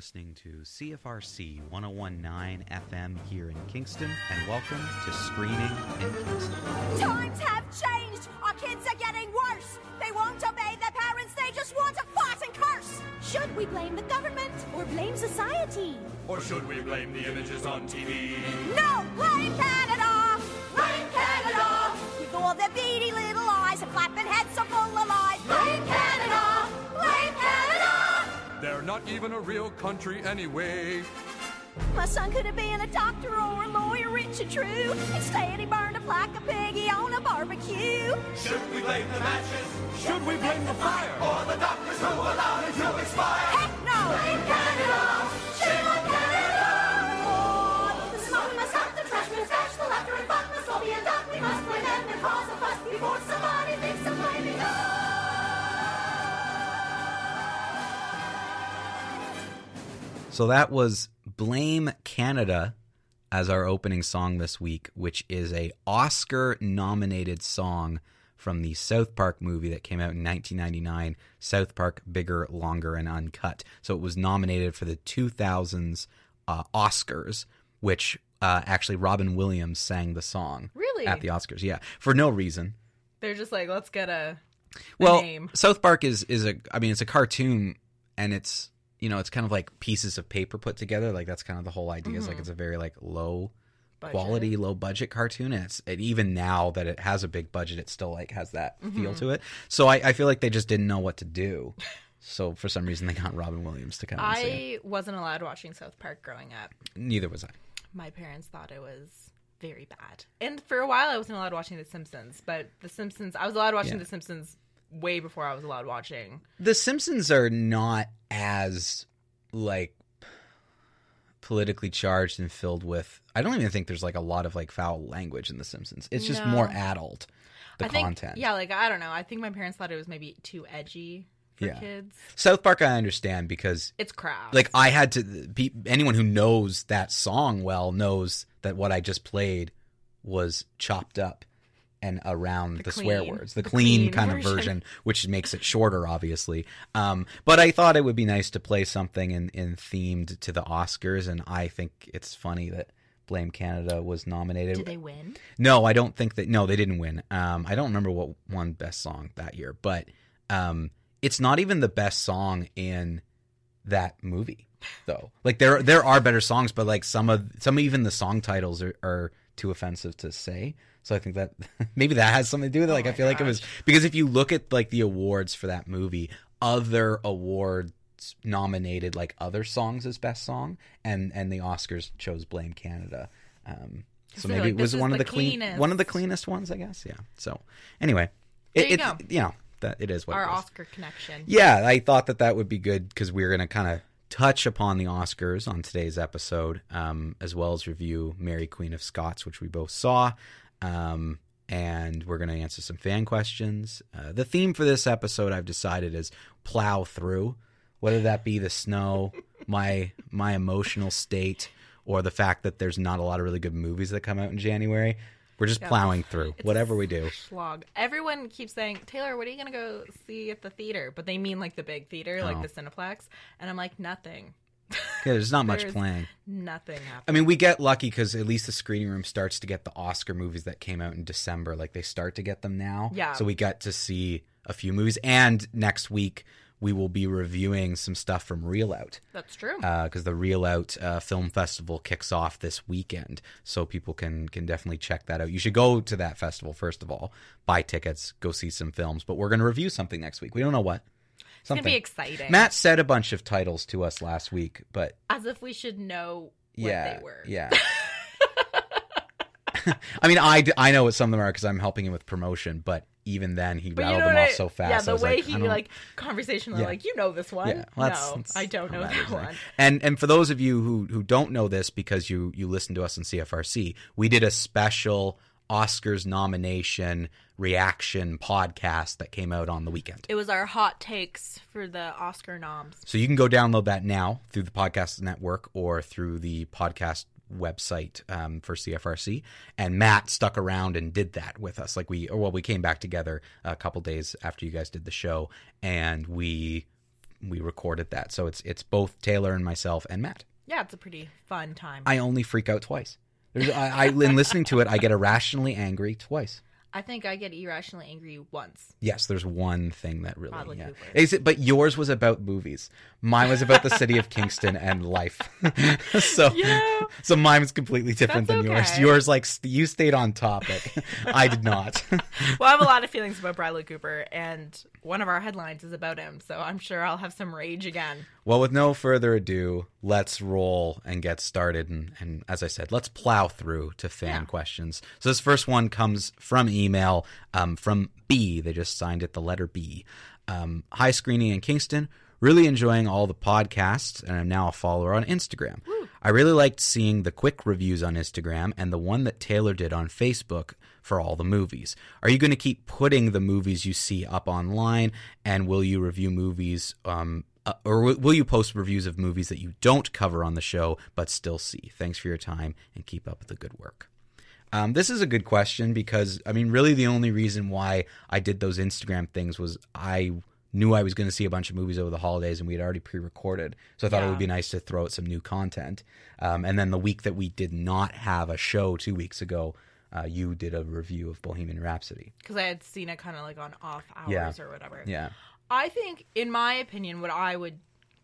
listening to CFRC 1019 FM here in Kingston, and welcome to Screening in Kingston. Times have changed. Our kids are getting worse. They won't obey their parents. They just want to fight and curse. Should we blame the government or blame society? Or should we blame the images on TV? No, blame Canada. Blame Canada. With all their beady little not even a real country anyway. My son could have been a doctor or a lawyer, rich and true. Instead, he burned up like a piggy on a barbecue. Should we blame the matches? Should we blame the fire? Or the doctors who allowed it to expire? Heck no! Blame Canada! Shame on Canada! Oh, the smoke must stop, the trash must dash, the laughter and fun must all be undone. We must blame them and cause a fuss before somebody thinks of So that was Blame Canada as our opening song this week, which is a Oscar nominated song from the South Park movie that came out in 1999, South Park Bigger, Longer, and Uncut. So it was nominated for the 2000s uh, Oscars, which uh, actually Robin Williams sang the song Really? at the Oscars. Yeah, for no reason. They're just like, let's get a, a well, name. South Park is is a I mean it's a cartoon and it's you know it's kind of like pieces of paper put together like that's kind of the whole idea is like mm-hmm. it's a very like low Budget. quality low budget cartoon and it's and even now that it has a big budget it still like has that feel mm-hmm. to it so I, I feel like they just didn't know what to do so for some reason they got Robin Williams to come and sing it. I wasn't allowed watching South Park growing up. neither was I My parents thought it was very bad. And for a while, I wasn't allowed watching The Simpsons. But The Simpsons, I was allowed watching Yeah. The Simpsons way before I was allowed watching. the Simpsons are not as like politically charged and filled with I don't even think there's like a lot of like foul language in the Simpsons. It's just No. more adult the I think, content. yeah, like I don't know. I think my parents thought it was maybe too edgy for Yeah. kids. South Park I understand because It's crap. like I had to pe- anyone who knows that song well knows that what I just played was chopped up and around the, The swear words, the, the clean, clean kind of version. version, which makes it shorter, obviously. Um, but I thought it would be nice to play something in, in themed to the Oscars, and I think it's funny that Blame Canada was nominated. did they win? No, I don't think that. No, they didn't win. Um, I don't remember what won best song that year, but um, it's not even the best song in that movie, though. Like there, there are better songs, but like some of some even the song titles are, are too offensive to say. So I think that maybe that has something to do with it. Like I my feel like it was because if you look at like the awards for that movie, other awards nominated like other songs as best song, and and the Oscars chose Blame Canada. Um, so maybe like, it was one of the the clean, one of the cleanest ones, I guess. Yeah. So anyway, There it, you it- go. you know that it is what Our. Oscar connection. Yeah, I thought that that would be good because we going to kind of touch upon the Oscars on today's episode, um, as well as review Mary Queen of Scots, which we both saw. Um, and we're going to answer some fan questions. Uh, the theme for this episode, I've decided, is plow through, whether that be the snow, my my emotional state, or the fact that there's not a lot of really good movies that come out in January. We're just Yeah. plowing through It's whatever we do. Slog. Everyone keeps saying, Taylor, what are you going to go see at the theater? But they mean like the big theater, Oh. like the Cineplex. And I'm like, nothing. Yeah, there's not much There's- playing. Nothing happened. I mean, we get lucky because at least the screening room starts to get the Oscar movies that came out in December. Like they start to get them now. Yeah. So we get to see a few movies, and next week we will be reviewing some stuff from Reel Out That's true. because the Reel Out uh, Film Festival kicks off this weekend, so people can can definitely check that out. You should go to that festival first of all, buy tickets, go see some films. But we're going to review something next week. We don't know what. It's gonna be exciting. Matt said a bunch of titles to us last week, but As if we should know what yeah, they were. Yeah. I mean, I, I know what some of them are because I'm helping him with promotion, but even then, he But you rattled know them what off so fast. Yeah, the way like, he like conversationally Yeah. like, you know this one. Yeah, well, that's- no, that's I don't know that one. And and for those of you who who don't know this because you you listen to us on CFRC, we did a special Oscars nomination reaction podcast that came out on the weekend. It was our hot takes for the Oscar noms. So you can go download that now through the podcast network or through the podcast website um, for CFRC. And Matt stuck around and did that with us. Like we, or well, we came back together a couple days after you guys did the show, and we we recorded that. So it's it's both Taylor and myself and Matt. Yeah, it's a pretty fun time. I only freak out twice. There's, I, I in listening to it, I get irrationally angry twice. I think I get irrationally angry once. Yes, there's one thing that really. Yeah. Cooper. Is it? But yours was about movies. Mine was about the city of Kingston and life. so, Yeah. so mine was completely different That's than yours. okay. Yours, like, st- you stayed on topic. I did not. Well, I have a lot of feelings about Bradley Cooper, and one of our headlines is about him, so I'm sure I'll have some rage again. Well, with no further ado, let's roll and get started. And, and as I said, let's plow through to fan Yeah. questions. So this first one comes from email um, from B. They just signed it the letter B. Um, Hi, screening in Kingston. Really enjoying all the podcasts, and I'm now a follower on Instagram. I really liked seeing the quick reviews on Instagram and the one that Taylor did on Facebook for all the movies. Are you going to keep putting the movies you see up online, and will you review movies, um, uh, or w- will you post reviews of movies that you don't cover on the show but still see? Thanks for your time and keep up the good work. Um, this is a good question because I mean, really, the only reason why I did those Instagram things was I knew I was going to see a bunch of movies over the holidays, and we had already pre-recorded, so I thought it would be nice to throw out some new content. Um, and then the week that we did not have a show two weeks ago, uh, you did a review of Bohemian Rhapsody. Because I had seen it kind of like on off hours Yeah. or whatever. Yeah, I think, in my opinion, what I would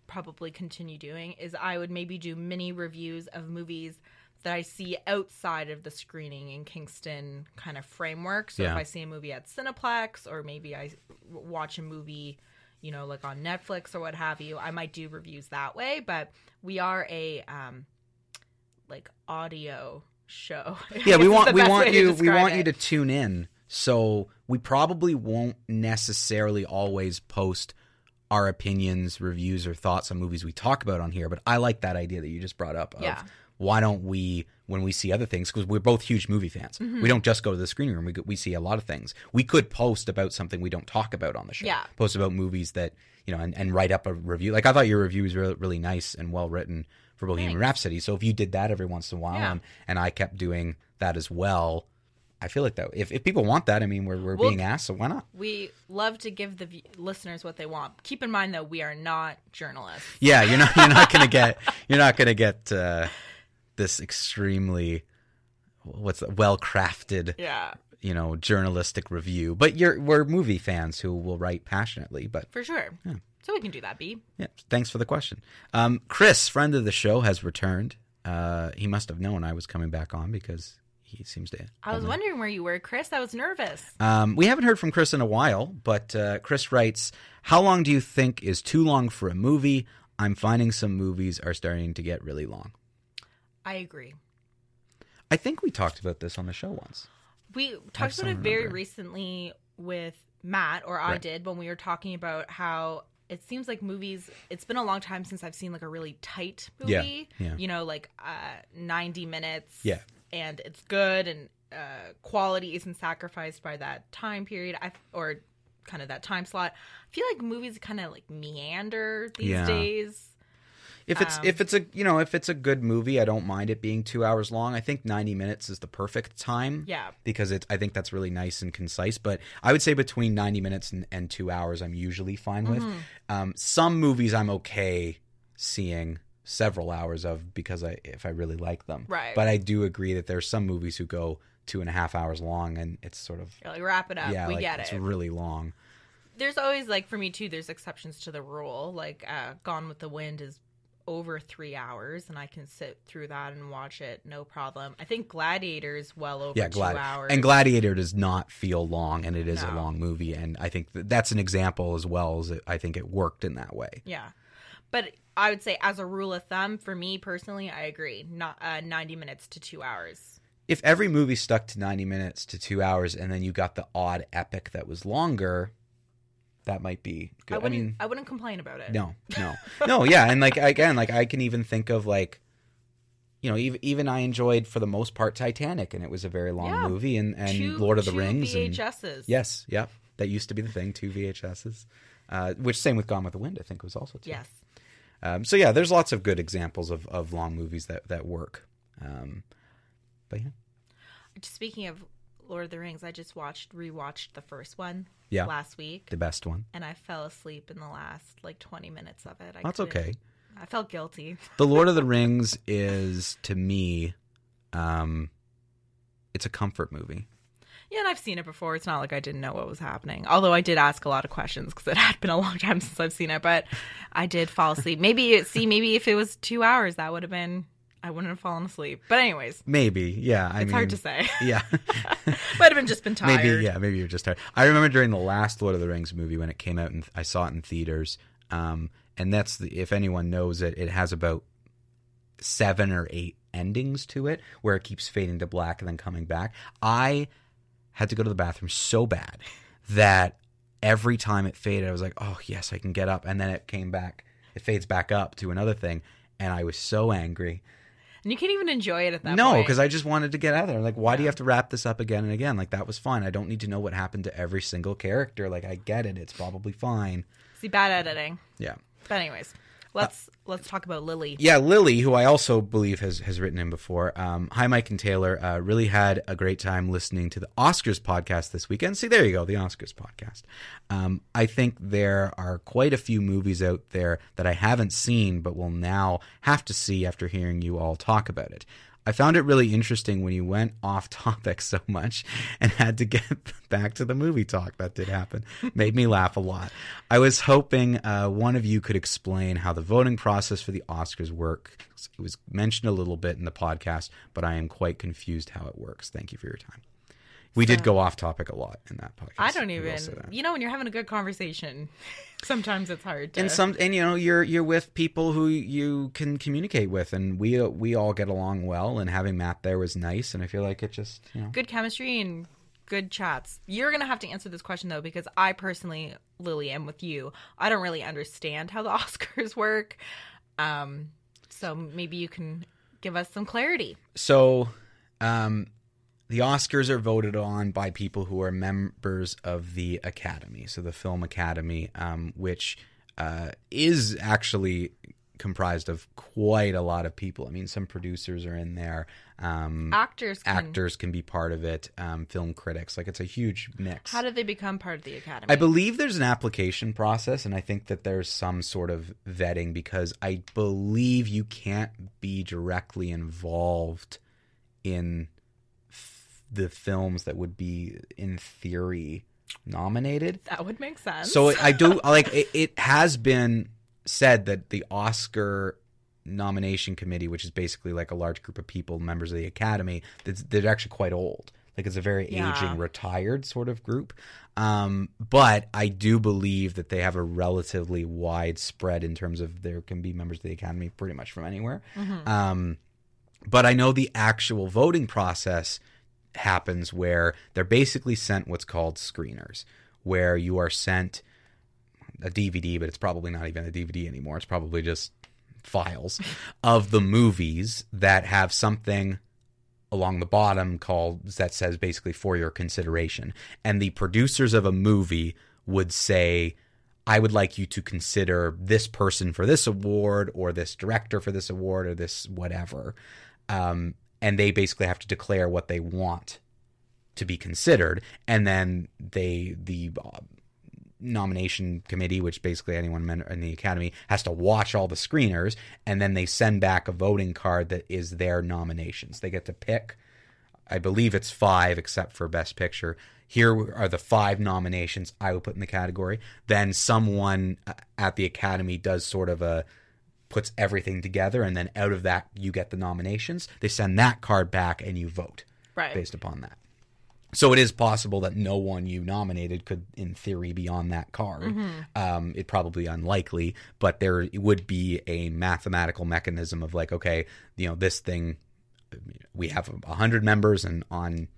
probably continue doing is I would maybe do mini reviews of movies that I see outside of the screening in Kingston kind of framework. So Yeah. if I see a movie at Cineplex or maybe I watch a movie, you know, like on Netflix or what have you, I might do reviews that way. But we are a um, like audio show. Yeah. We want we want you we want you to tune in. So we probably won't necessarily always post our opinions, reviews, or thoughts on movies we talk about on here. But I like that idea that you just brought up. Of Yeah. Why don't we, when we see other things, because we're both huge movie fans, Mm-hmm. we don't just go to the screening room. We we see a lot of things. We could post about something we don't talk about on the show. Yeah. Post about movies that you know, and, and write up a review. Like I thought your review was really, really nice and well written for Bohemian. Rhapsody. So if you did that every once in a while, Yeah. and, and I kept doing that as well, I feel like that. If, if people want that, I mean, we're we're Well, being asked, so why not? We love to give the v- listeners what they want. Keep in mind, though, we are not journalists. Yeah, you're not you're not gonna get you're not gonna get uh, this extremely what's well crafted Yeah, you know journalistic review. But you're we're movie fans who will write passionately. But for sure. So we can do that, B. yeah, thanks for the question. Um, Chris, friend of the show, has returned. Uh, he must have known I was coming back on because he seems to. I was wondering where you were, Chris. I was nervous. Um, we haven't heard from Chris in a while, but uh, Chris writes, "How long do you think is too long for a movie? I'm finding some movies are starting to get really long." I agree. I think we talked about this on the show once. We talked about it very remember. recently with Matt, or I Right. did, when we were talking about how it seems like movies. It's been a long time since I've seen like a really tight Yeah, movie. yeah. You know, like uh, ninety minutes. Yeah. And it's good, and uh, quality isn't sacrificed by that time period. I or kind of that time slot. I feel like movies kind of like meander these Yeah. days. If it's Um, if it's a you know if it's a good movie, I don't mind it being two hours long. I think ninety minutes is the perfect time. Yeah. because it's I think that's really nice and concise. But I would say between ninety minutes and, and two hours, I'm usually fine with. Mm-hmm. Um, some movies I'm okay seeing several hours of because I if I really like them. Right. But I do agree that there's some movies who go two and a half hours long, and it's sort of You're like wrap it up. yeah, we like get it's really long. there's always like for me too there's exceptions to the rule like uh gone with the wind is over three hours and i can sit through that and watch it no problem i think gladiator is well over yeah, two hours and Gladiator does not feel long, and it is a long movie, and I think that that's an example as well as it, I think it worked in that way. yeah but i would say as a rule of thumb for me personally i agree not uh, 90 minutes to two hours If every movie stuck to ninety minutes to two hours, and then you got the odd epic that was longer, that might be I good. I, wouldn't, mean, I wouldn't complain about it no, no, no, yeah, and like again, like I can even think of like. You know, even even I enjoyed for the most part Titanic, and it was a very long Yeah. movie, and, and two, Lord of the Rings, and VHSs. Yes, yep. That used to be the thing, two VHSs. Uh, which same with Gone with the Wind, I think was also two. yes Um, so yeah, there's lots of good examples of, of long movies that that work. Um, but yeah, speaking of Lord of the Rings, I just watched rewatched the first one Yeah. last week, The best one. and I fell asleep in the last like twenty minutes of it. I That's okay. I felt guilty. The Lord of the Rings is to me, um, it's a comfort movie. Yeah, and I've seen it before. It's not like I didn't know what was happening. Although I did ask a lot of questions because it had been a long time since I've seen it. But I did fall asleep. Maybe see, maybe if it was two hours, that would have been. I wouldn't have fallen asleep. But anyways, Maybe, yeah. I it's mean, hard to say. Yeah. Might have been just been tired. Maybe yeah, maybe you're just tired. I remember during the last Lord of the Rings movie when it came out and I saw it in theaters. Um, and that's the if anyone knows it, it has about seven or eight endings to it where it keeps fading to black and then coming back. I had to go to the bathroom so bad that every time it faded, I was like, "Oh yes, I can get up," and then it came back. It fades back up to another thing, and I was so angry. And you can't even enjoy it at that point. No, because I just wanted to get out of there. Like, why do you have to wrap this up again and again? Like, that was fine. I don't need to know what happened to every single character. Like, I get it. It's probably fine. see bad editing. Yeah. But anyways, let's let's talk about Lily. Yeah, Lily, who I also believe has, has written in before. Um, hi, Mike and Taylor. Uh, really had a great time listening to the Oscars podcast this weekend. See, there you go, the Oscars podcast. Um, I think there are quite a few movies out there that I haven't seen, but will now have to see after hearing you all talk about it. I found it really interesting when you went off topic so much and had to get back to the movie talk. That did happen. Made me laugh a lot. I was hoping uh, one of you could explain how the voting process for the Oscars works. It was mentioned a little bit in the podcast, but I am quite confused how it works. Thank you for your time. We did go off topic a lot in that podcast. I don't even. You know, when you're having a good conversation, sometimes it's hard to. and some and you know you're you're with people who you can communicate with and we we all get along well and having Matt there was nice and I feel like it just you know good chemistry and good chats. You're gonna have to answer this question though, because I personally, Lily, am with you. I don't really understand how the Oscars work. Um, so maybe you can give us some clarity. so um the Oscars are voted on by people who are members of the Academy, so the Film Academy, um, which uh, is actually comprised of quite a lot of people. I mean, some producers are in there. Um, Actors, can, actors can be part of it. Um, film critics, like it's a huge mix. How did they become part of the academy? I believe there's an application process, and I think that there's some sort of vetting because I believe you can't be directly involved in the films that would be, in theory, nominated. that would make sense. So I do like it, it has been said that the Oscar nomination committee, which is basically like a large group of people, members of the Academy, that's- they're actually quite old. Like it's a very Yeah. aging, retired sort of group. Um, but I do believe that they have a relatively wide spread in terms of there can be members of the Academy pretty much from anywhere. Um, but I know the actual voting process happens where they're basically sent what's called screeners, where you are sent a DVD, but it's probably not even a DVD anymore. It's probably just files of the movies that have something along the bottom called that says basically for your consideration. And the producers of a movie would say, I would like you to consider this person for this award or this director for this award or this whatever. Um, and they basically have to declare what they want to be considered. And then they, the uh, nomination committee, which basically anyone in the academy has to watch all the screeners, and then they send back a voting card that is their nominations. They get to pick, I believe it's five, except for Best Picture. Here are the five nominations I would put in the category. Then someone uh, at the academy does sort of a puts everything together, and then out of that you get the nominations. They send that card back, and you vote right. based upon that. So it is possible that no one you nominated could, in theory, be on that card. Um, it probably unlikely, but there would be a mathematical mechanism of like, okay, you know, this thing, we have a hundred members, and on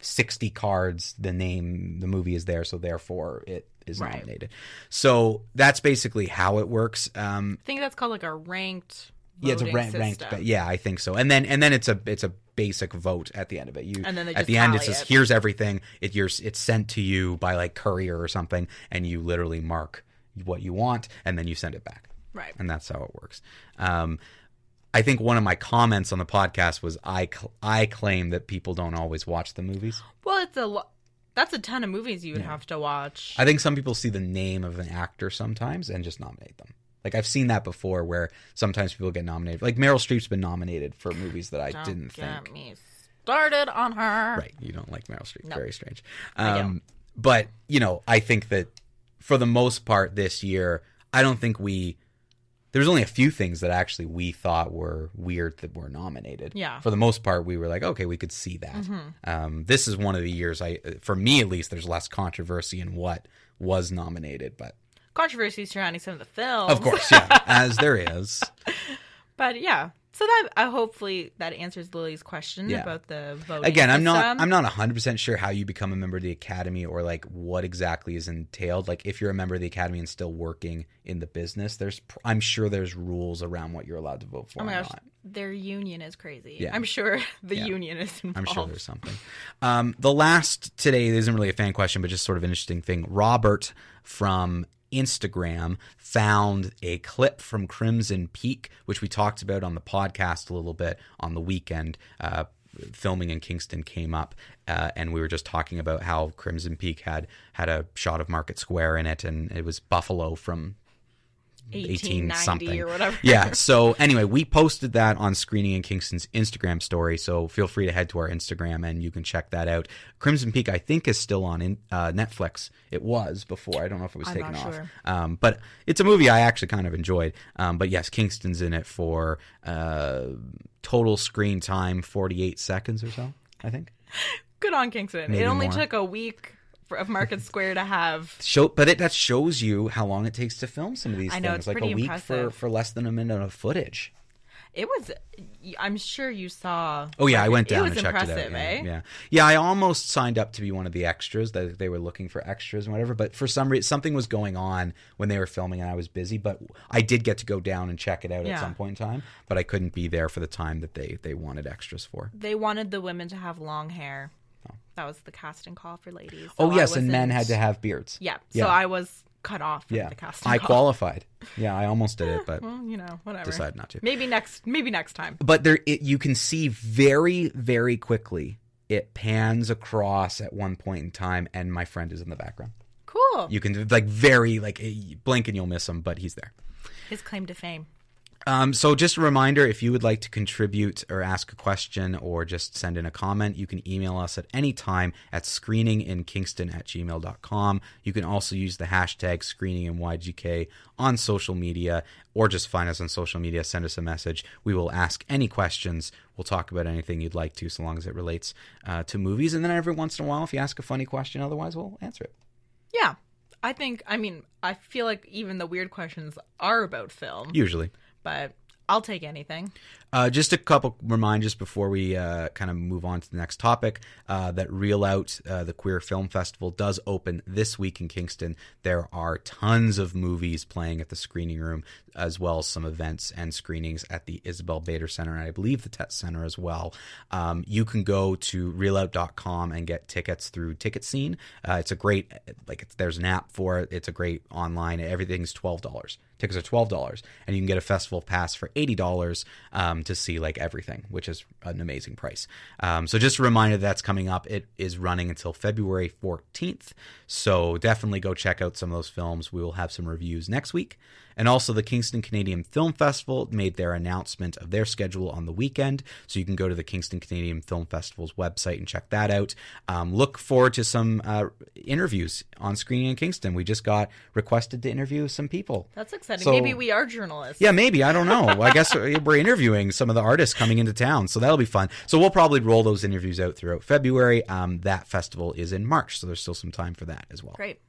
sixty cards, the name, the movie is there, so therefore it is Right. nominated. So that's basically how it works. Um, I think that's called like a ranked. yeah, it's a rank, ranked. But yeah, I think so. And then and then it's a it's a basic vote at the end of it. You And then at the end it says it. here's everything. It yours it's sent to you by like courier or something, and you literally mark what you want, and then you send it back Right. and that's how it works. Um, I think one of my comments on the podcast was I cl- I claim that people don't always watch the movies. Well, it's a lo- that's a ton of movies you would have to watch. I think some people see the name of an actor sometimes and just nominate them. Like I've seen that before, where sometimes people get nominated. Like Meryl Streep's been nominated for movies that I Don't didn't get think. me started on her. Right, you don't like Meryl Streep. No. Very strange. Um, but you know, I think that for the most part this year, I don't think we. There's only a few things that actually we thought were weird that were nominated. Yeah. For the most part, we were like, okay, we could see that. Um, this is one of the years I, for me at least, there's less controversy in what was nominated, but Controversy surrounding some of the films. of course, yeah, as there is. But yeah. So that uh, hopefully that answers Lily's question Yeah. about the voting. Again, I'm not system. I'm not 100% sure how you become a member of the academy or like what exactly is entailed. Like if you're a member of the academy and still working in the business, there's pr- I'm sure there's rules around what you're allowed to vote for Oh my or gosh, not. their union is crazy. Yeah. I'm sure the Yeah. union is involved. I'm sure there's something. Um, the last today isn't really a fan question, but just sort of an interesting thing. Robert from Instagram found a clip from Crimson Peak, which we talked about on the podcast a little bit on the weekend. Uh, filming in Kingston came up, uh, and we were just talking about how Crimson Peak had had a shot of Market Square in it, and it was Buffalo from 18 1890 something or whatever. yeah. So anyway, we posted that on Screening in Kingston's Instagram story. So feel free to head to our Instagram and you can check that out. Crimson Peak, I think, is still on in, uh, Netflix. It was before. I don't know if it was I'm taken off. sure. Um, but it's a movie I actually kind of enjoyed. Um, but yes, Kingston's in it for uh, total screen time 48 seconds or so. I think. Good on Kingston. Maybe it only more. took a week of Market Square to have. Show, but it that shows you how long it takes to film some of these I know, things. it's like a week for impressive. for less than a minute of footage. It was. I'm sure you saw. Oh yeah, I went down It was and checked impressive, it out. eh? Yeah, yeah, yeah. I almost signed up to be one of the extras that they were looking for extras and whatever. But for some reason, something was going on when they were filming, and I was busy. But I did get to go down and check it out Yeah. at some point in time. But I couldn't be there for the time that they they wanted extras for. They wanted the women to have long hair. That was the casting call for ladies. Oh So I yes, and men had to have beards. Yeah. Yeah. So I was cut off from yeah. the casting I call. qualified. Yeah, I almost did it, but Well, you know, whatever. decided not to. Maybe next. Maybe next time. but there it, you can see very very quickly it pans across at one point in time and my friend is in the background Cool. you can like very like eh, blink and you'll miss him but he's there His claim to fame. Um, so just a reminder if you would like to contribute or ask a question or just send in a comment you can email us at any time at screeninginkingston at gmail.com you can also use the hashtag screeningyk on social media or just find us on social media send us a message. We will ask any questions. We'll talk about anything you'd like to so long as it relates uh, to movies. And then every once in a while if you ask a funny question otherwise we'll answer it. Yeah. I think. I mean, I feel like even the weird questions are about film, usually but I'll take anything. Uh, just a couple reminders before we uh, kind of move on to the next topic. Uh, that Reel Out, uh, the Queer Film Festival, does open this week in Kingston. There are tons of movies playing at the screening room, as well as some events and screenings at the Isabel Bader Center, and I believe the Tett Center as well. Um, you can go to reelout.com and get tickets through Ticket Scene. Uh, it's a great, like, there's an app for it. It's a great online. Everything's twelve dollars. Tickets are twelve dollars, and you can get a festival pass for eighty dollars um, to see like everything, which is an amazing price. Um, so just a reminder that's coming up. It is running until February fourteenth, so definitely go check out some of those films. We will have some reviews next week. And also, the Kingston Canadian Film Festival made their announcement of their schedule on the weekend. So you can go to the Kingston Canadian Film Festival's website and check that out. Um, look forward to some uh, interviews on Screening in Kingston. We just got requested to interview some people. That's exciting. So- Maybe we are journalists. Yeah, maybe. I don't know. I guess we're interviewing some of the artists coming into town, so that'll be fun. So we'll probably roll those interviews out throughout February. Um, that festival is in March, so there's still some time for that as well. Great.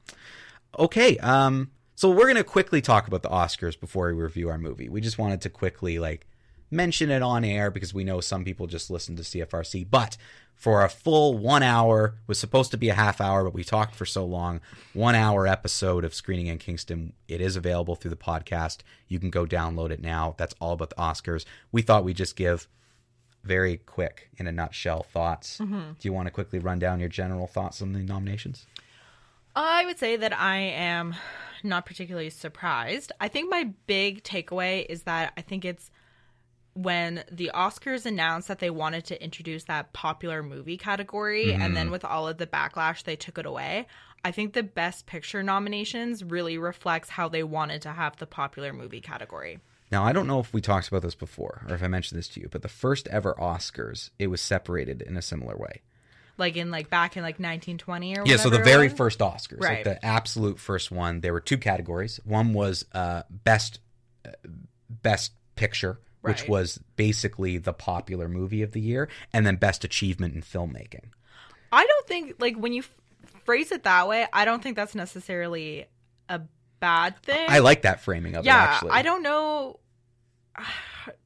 Okay. Um, so we're gonna quickly talk about the Oscars before we review our movie. We just wanted to quickly like mention it on air because we know some people just listen to CFRC, but for a full one hour was supposed to be a half hour, but we talked for so long. One hour episode of Screening in Kingston. It is available through the podcast. You can go download it now. That's all about the Oscars. We thought we'd just give very quick, in a nutshell, thoughts. Mm-hmm. Do you want to quickly run down your general thoughts on the nominations? I would say that I am not particularly surprised. I think my big takeaway is that I think it's when the Oscars announced that they wanted to introduce that popular movie category, and then with all of the backlash, they took it away. I think the Best Picture nominations really reflects how they wanted to have the popular movie category. Now, I don't know if we talked about this before or if I mentioned this to you, but the first ever Oscars, it was separated in a similar way. Like in like back in like 1920 or Yeah, so the very first Oscars, like the absolute first one, there were two categories. One was uh, best uh, best picture, which was basically the popular movie of the year, and then best achievement in filmmaking. I don't think like when you f- phrase it that way, I don't think that's necessarily a bad thing. I like that framing of it. yeah, Actually, I don't know.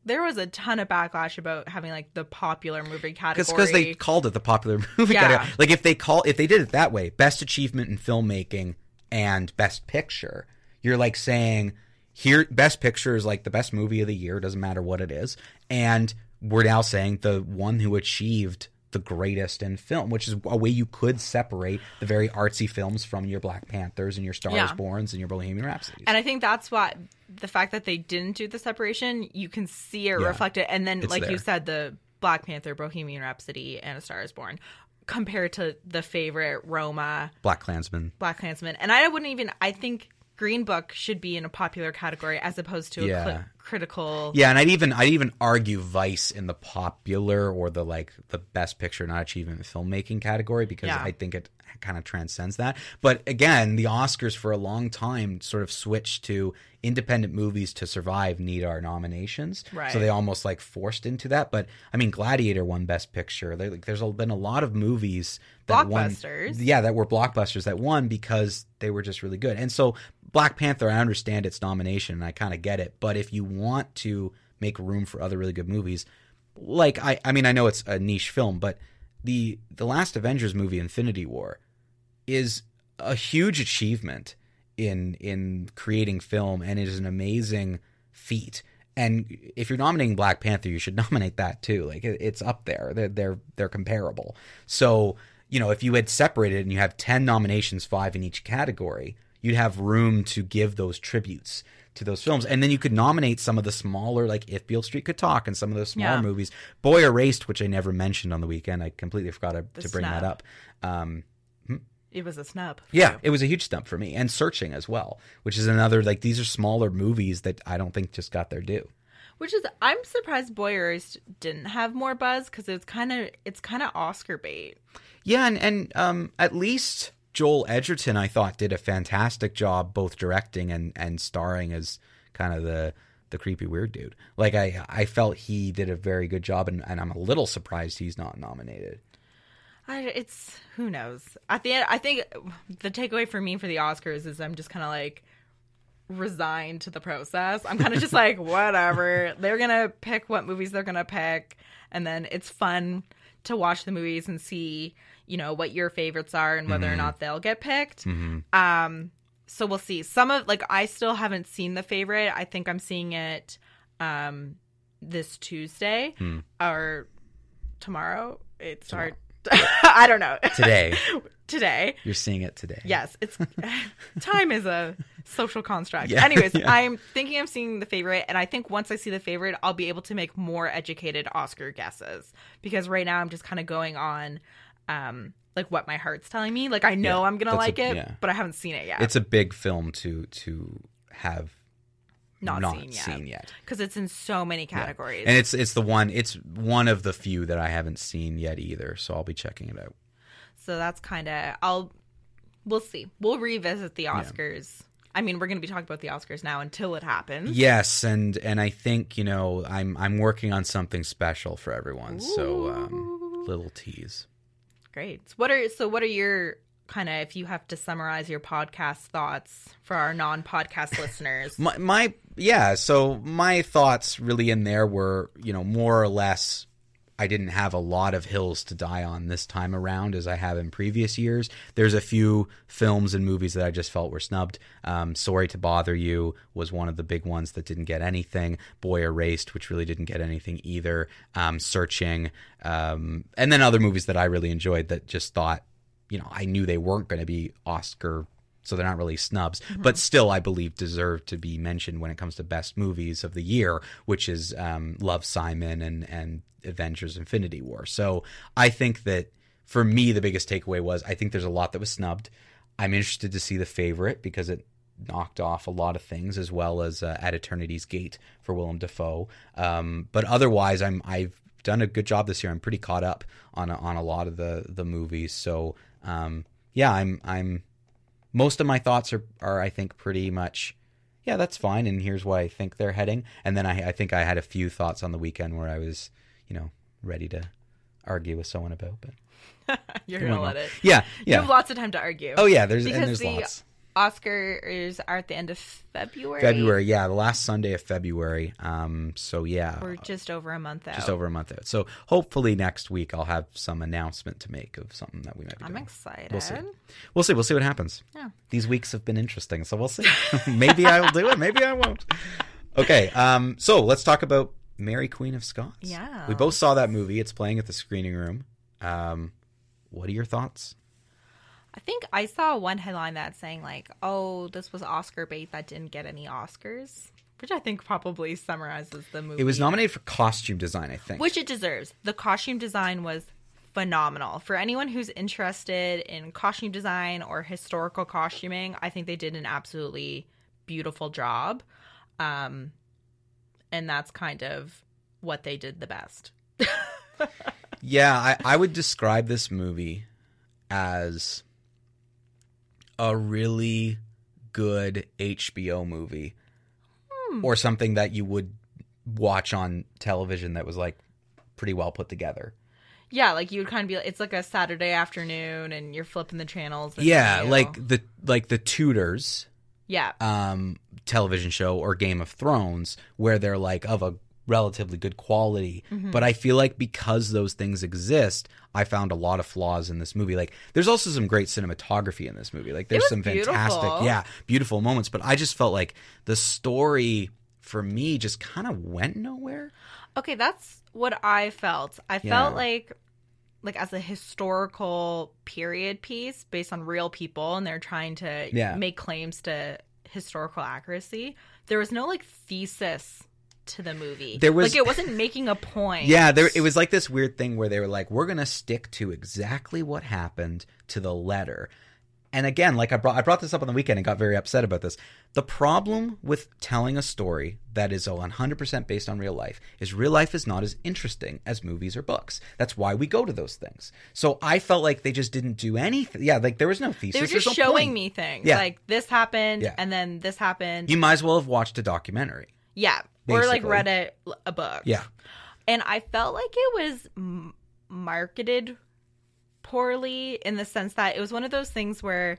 There was a ton of backlash about having like the popular movie category. because they called it the popular movie Yeah. category. Like if they call if they did it that way, best achievement in filmmaking and best picture, you're like saying here best picture is like the best movie of the year, doesn't matter what it is, and we're now saying the one who achieved the greatest in film, which is a way you could separate the very artsy films from your Black Panthers and your Stars Yeah. Borns and your Bohemian Rhapsodies. and I think that's why the fact that they didn't do the separation, you can see it Yeah. reflected. And then, It's like you said, the Black Panther, Bohemian Rhapsody, and A Star Is Born, compared to the favorite Roma, Black Klansman. Black Klansman. And I wouldn't even. I think Green Book should be in a popular category as opposed to a Yeah. Critical. Yeah, and I'd even I'd even argue Vice in the popular or the like the best picture not achievement filmmaking category because Yeah. I think it kind of transcends that. But again, the Oscars for a long time sort of switched to independent movies to survive need our nominations. Right. So they almost like forced into that. But I mean, Gladiator won Best Picture. There, like, there's been a lot of movies that won- Blockbusters. yeah, that were blockbusters that won because they were just really good. And so Black Panther, I understand its nomination and I kind of get it. But if you want to make room for other really good movies, like I, I mean, I know it's a niche film, but the the last Avengers movie, Infinity War, is a huge achievement in in creating film, and it is an amazing feat. And if you're nominating Black Panther, you should nominate that too. Like it, it's up there. They're they're they're comparable. So you know, if you had separated and you have ten nominations, five in each category, you'd have room to give those tributes to those films, and then you could nominate some of the smaller, like If Beale Street Could Talk, and some of those smaller Yeah. movies. Boy Erased, which I never mentioned on the weekend, I completely forgot to, to bring that up. Um, It was a snub. yeah, it was a huge stump for me, and Searching as well, which is another like these are smaller movies that I don't think just got their due. Which is, I'm surprised Boy Erased didn't have more buzz because it's kind of, it's kind of Oscar bait. Yeah, and and um, at least Joel Edgerton, I thought, did a fantastic job both directing and and starring as kind of the the creepy weird dude. Like I I felt he did a very good job, and, and I'm a little surprised he's not nominated. I, it's who knows. At the end, I think the takeaway for me for the Oscars is I'm just kind of like resigned to the process. I'm kind of just like whatever. They're gonna pick what movies they're gonna pick, and then it's fun to watch the movies and see you know what your favorites are and whether or not they'll get picked. Um, so we'll see. Some of like I still haven't seen the favorite. I think I'm seeing it um this Tuesday or tomorrow. It's hard. I don't know. Today, Today. you're seeing it today. Yes, it's time is a social construct. Yeah, Anyways, yeah. I'm thinking I'm seeing the favorite, and I think once I see the favorite, I'll be able to make more educated Oscar guesses. Because right now I'm just kind of going on, um, like what my heart's telling me. Like I know Yeah, I'm gonna that's a- like it, yeah. but I haven't seen it yet. it's a big film to to have not, not seen yet seen yet. because it's in so many categories. And it's it's the one it's one of the few that I haven't seen yet either, so I'll be checking it out. So that's kind of I'll we'll see. We'll revisit the Oscars. I mean, we're going to be talking about the Oscars now until it happens. Yes, and and I think you know I'm I'm working on something special for everyone. So um, little tease. Great. What are so what are your kind of if you have to summarize your podcast thoughts for our non-podcast listeners? My, my yeah. So my thoughts really in there were you know more or less. I didn't have a lot of hills to die on this time around as I have in previous years. There's a few films and movies that I just felt were snubbed. Um, Sorry to Bother You was one of the big ones that didn't get anything. Boy Erased, which really didn't get anything either. Um, Searching, um, and then other movies that I really enjoyed that just thought, you know, I knew they weren't going to be Oscar so they're not really snubs. But still, I believe deserve to be mentioned when it comes to best movies of the year, which is um, Love Simon and and Avengers: Infinity War. So I think that for me, the biggest takeaway was I think there's a lot that was snubbed. I'm interested to see the favorite because it knocked off a lot of things as well as uh, at Eternity's Gate for Willem Dafoe. Um, but otherwise, I'm I've done a good job this year. I'm pretty caught up on a, on a lot of the the movies. So um, yeah, I'm I'm most of my thoughts are are I think pretty much yeah that's fine and here's where I think they're heading. And then I I think I had a few thoughts on the weekend where I was you know ready to argue with someone about. But You're gonna let it. yeah You yeah have lots of time to argue. oh yeah there's because and there's the lots. Oscars are at the end of February. February, yeah, the last Sunday of February. Um, so yeah, We're just over a month out. just over a month out. So hopefully next week I'll have some announcement to make of something that we might be I'm doing. excited. We'll see. We'll see. We'll see what happens. Yeah. These weeks have been interesting, so we'll see. maybe I'll do it. Maybe I won't. Okay. Um. So let's talk about Mary Queen of Scots. Yeah. We both saw that movie. It's playing at the screening room. Um. What are your thoughts? I think I saw one headline that's saying like, "Oh, this was Oscar bait that didn't get any Oscars," which I think probably summarizes the movie. It was nominated for costume design, I think. which it deserves. The costume design was phenomenal. For anyone who's interested in costume design or historical costuming, I think they did an absolutely beautiful job. Um and that's kind of what they did the best. Yeah, I, I would describe this movie as a really good HBO movie hmm. or something that you would watch on television that was like pretty well put together. Yeah, like you would kind of be it's like a Saturday afternoon and you're flipping the channels. Yeah, like the like the Tudors Yeah. um television show or Game of Thrones where they're like of a relatively good quality. Mm-hmm. But I feel like because those things exist, I found a lot of flaws in this movie. Like there's also some great cinematography in this movie. Like there's some fantastic, beautiful. yeah, beautiful moments, but I just felt like the story for me just kind of went nowhere. Okay, that's what I felt. I Yeah. felt like like as a historical period piece based on real people and they're trying to Yeah. make claims to historical accuracy. There was no like thesis to the movie. There was- like it wasn't making a point. Yeah, there it was like this weird thing where they were like, "We're gonna stick to exactly what happened to the letter." And again, like I brought I brought this up on the weekend and got very upset about this. The problem with telling a story that is 100% based on real life is real life is not as interesting as movies or books. That's why we go to those things. So I felt like they just didn't do anything. Yeah, like there was no thesis. They were just no showing point. me things. Yeah. Like this happened Yeah. and then this happened. You might as well have watched a documentary. yeah. Or like read a, a book. Yeah. and I felt like it was m- marketed poorly in the sense that it was one of those things where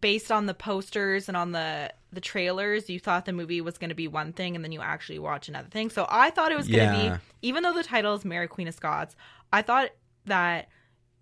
based on the posters and on the the trailers you thought the movie was going to be one thing and then you actually watch another thing so i thought it was going to Yeah. be even though the title is mary queen of scots i thought that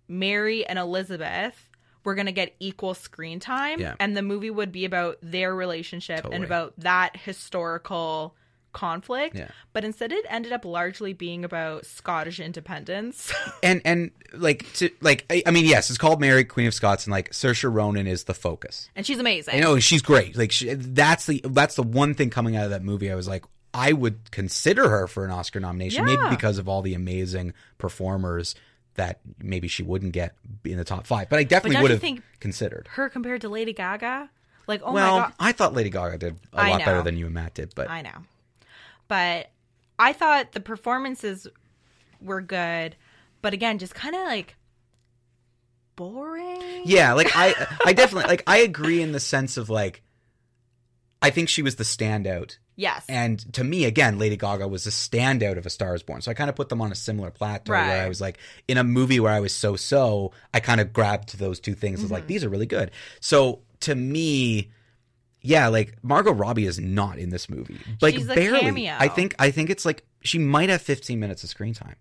mary and elizabeth were going to get equal screen time Yeah. and the movie would be about their relationship and about that historical conflict Yeah. but instead it ended up largely being about Scottish independence. and and like to like I, I mean yes it's called mary queen of scots and like saoirse ronan is the focus and she's amazing. I know she's great. Like she, that's the that's the one thing coming out of that movie. I was like, I would consider her for an Oscar nomination, maybe because of all the amazing performers that maybe she wouldn't get in the top five. But I definitely would have considered. Her compared to Lady Gaga? Like, oh well, my god. I thought Lady Gaga did a I lot better than you and Matt did, but I know. But I thought the performances were good, but again, just kind of like boring. yeah, like I I definitely like I agree in the sense of like I think she was the standout Yes. And to me, again, Lady Gaga was a standout of A Star Is Born. So I kind of put them on a similar plateau where I was like, in a movie where I was so so, I kind of grabbed those two things. as Mm-hmm. like, these are really good. So to me, yeah, like Margot Robbie is not in this movie. Like She's barely. cameo. I think I think it's like she might have 15 minutes of screen time.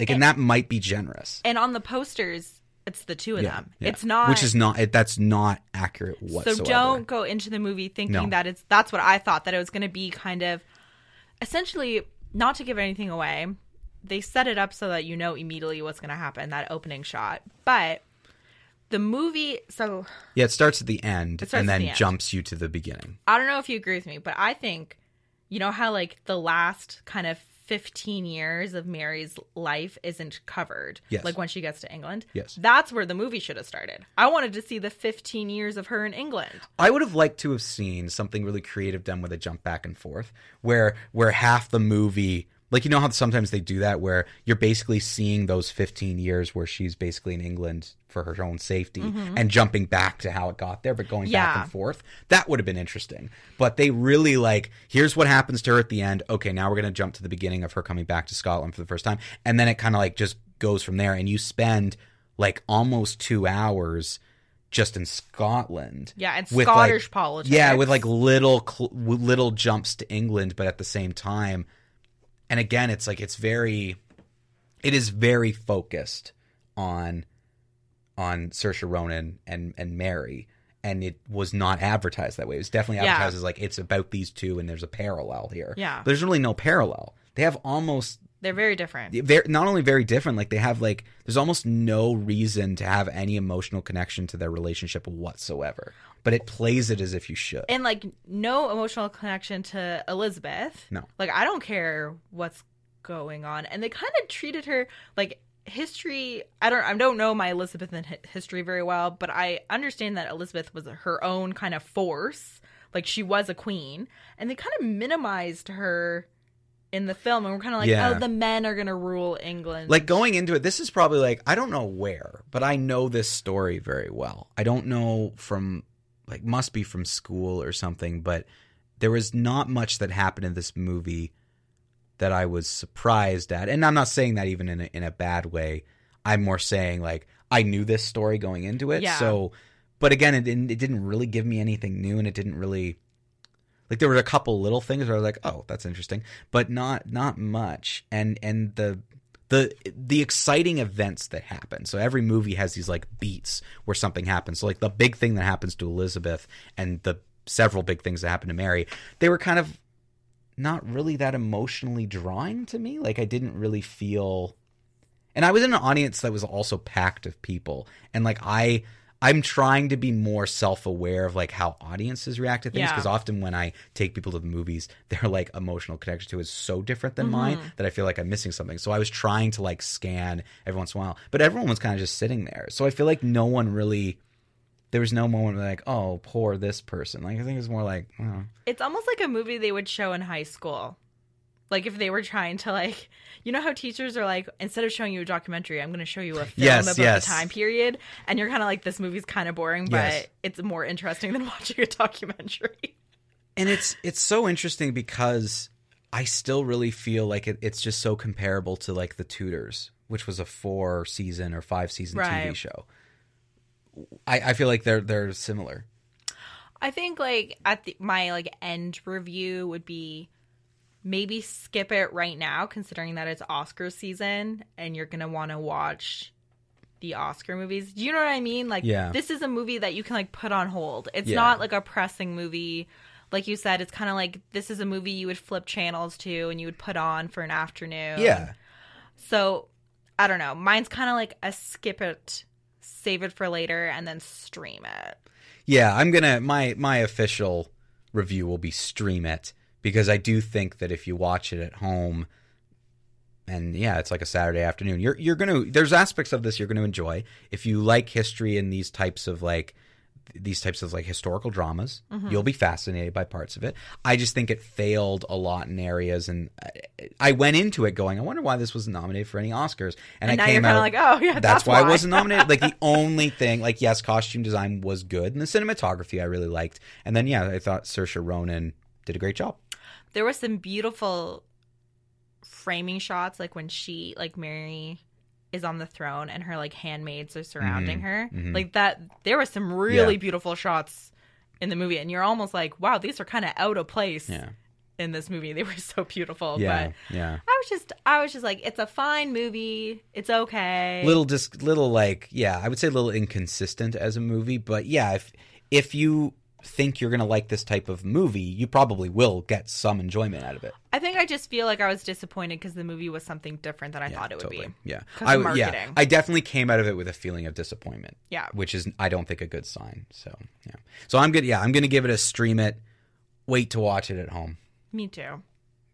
Like, and, that might be generous. and on the posters, it's the two of Yeah, them. yeah. It's not which is not it, that's not accurate whatsoever. So don't go into the movie thinking No. that it's that's what I thought that it was going to be kind of essentially not to give anything away. They set it up so that you know immediately what's going to happen that opening shot. But the movie. So Yeah, it starts at the end and then the end. jumps you to the beginning. I don't know if you agree with me, but I think you know how like the last kind of 15 years of Mary's life isn't covered. Yes. Like when she gets to England. Yes. That's where the movie should have started. I wanted to see the 15 years of her in England. I would have liked to have seen something really creative done with a jump back and forth, where where half the movie, like you know how sometimes they do that, where you're basically seeing those 15 years where she's basically in England for her own safety and jumping back to how it got there, but going back Mm-hmm. And forth. That would have been interesting. But they really like, here's what happens to her at the end. Okay, now we're gonna jump to the beginning of her coming back to Scotland for the first time, and then it kind of like just goes from there, and you spend like almost two hours just in Scotland. Yeah, and Scottish like- politics. Yeah, with like little cl- little jumps to England, but at the same time, and again, it's like it's very, it is very focused on on Saoirse Ronan and and Mary, and it was not advertised that way. It was definitely Yeah. advertised as like it's about these two, and there's a parallel here. Yeah. but there's really no parallel. They have almost They're very different. very, not only very different, like they have like there's almost no reason to have any emotional connection to their relationship whatsoever. But it plays it as if you should. And like no emotional connection to Elizabeth. No. Like I don't care what's going on. And they kind of treated her like history I don't I don't know my Elizabethan hi- history very well, but I understand that Elizabeth was her own kind of force. Like she was a queen, and they kind of minimized her in the film and we're kind of like, Yeah. "Oh, the men are going to rule England." like going into it, this is probably like I don't know where, but I know this story very well. I don't know from like must be from school or something, but there was not much that happened in this movie that I was surprised at. And I'm not saying that even in a, in a bad way. I'm more saying like I knew this story going into it. Yeah. So, but again, it didn't it didn't really give me anything new, and it didn't really like there were a couple little things where I was like, oh, that's interesting, but not not much. And and the the the exciting events that happen. So every movie has these like beats where something happens. So like the big thing that happens to Elizabeth and the several big things that happen to Mary, they were kind of not really that emotionally drawing to me. Like I didn't really feel and I was in an audience that was also packed of people and like I I'm trying to be more self-aware of like how audiences react to things Yeah. because often when I take people to the movies their like emotional connection to it is so different than mine Mm-hmm. that I feel like I'm missing something so I was trying to like scan every once in a while but everyone was kind of just sitting there so I feel like no one really there was no moment where like oh poor this person like I think it's more like oh. It's almost like a movie they would show in high school. Like if they were trying to like, you know how teachers are like, instead of showing you a documentary, I'm going to show you a film Yes, about yes. the time period, and you're kind of like, this movie's kind of boring, but Yes. it's more interesting than watching a documentary. and it's it's so interesting because I still really feel like it, it's just so comparable to like the Tudors, which was a four season or five season TV show. I, I feel like they're they're similar. I think like at the, my like end review would be maybe skip it right now, considering that it's Oscar season and you're gonna want to watch the Oscar movies. Do you know what I mean? Like, Yeah. this is a movie that you can like put on hold. It's Yeah. not like a pressing movie. Like you said, it's kind of like this is a movie you would flip channels to and you would put on for an afternoon. Yeah, So I don't know. Mine's kind of like a skip it, save it for later, and then stream it. yeah. I'm gonna my my official review will be stream it because I do think that if you watch it at home. And yeah, it's like a Saturday afternoon. You're you're gonna there's aspects of this you're gonna enjoy if you like history and these types of like these types of like historical dramas. Mm-hmm. You'll be fascinated by parts of it. I just think it failed a lot in areas, and I, I went into it going, I wonder why this wasn't nominated for any Oscars. And, And I now came you're out like, oh yeah, that's, that's, why, I wasn't nominated. Like the only thing, like yes, costume design was good, and the cinematography I really liked. And then yeah, I thought Saoirse Ronan did a great job. There were some beautiful framing shots like when she like mary is on the throne and her like handmaids are surrounding Mhm, her mhm. like that there were some really Yeah. beautiful shots in the movie and you're almost like wow these are kind of out of place Yeah, in this movie they were so beautiful yeah, but yeah. i was just i was just like it's a fine movie it's okay little just little like yeah i would say a little inconsistent as a movie but yeah if if you think you're going to like this type of movie, you probably will get some enjoyment out of it. I think I just feel like I was disappointed because the movie was something different than I thought it would be. Yeah, I of yeah. I definitely came out of it with a feeling of disappointment. Yeah. which is I don't think a good sign. So yeah, so I'm good. Yeah, I'm going to give it a stream it. Wait to watch it at home. Me too.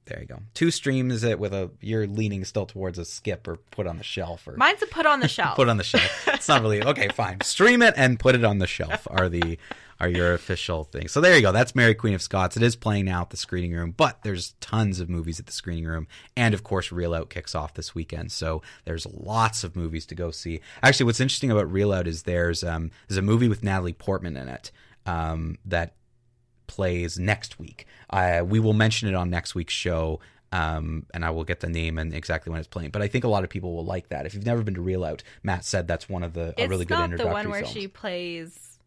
There you go. Two streams it with a you're leaning still towards a skip or put on the shelf or Mine's a put on the shelf. put on the shelf. It's not really okay. Fine, stream it and put it on the shelf are the are your official things. So there you go. That's Mary Queen of Scots. It is playing now at the screening room, but there's tons of movies at the screening room, and of course, Reel Out kicks off this weekend. So there's lots of movies to go see. Actually, what's interesting about Reel Out is there's um there's a movie with Natalie Portman in it um that plays next week. Uh, we will mention it on next week's show, um, and I will get the name and exactly when it's playing. But I think a lot of people will like that. If you've never been to Reel Out, Matt said that's one of the a really good not the one where films. she plays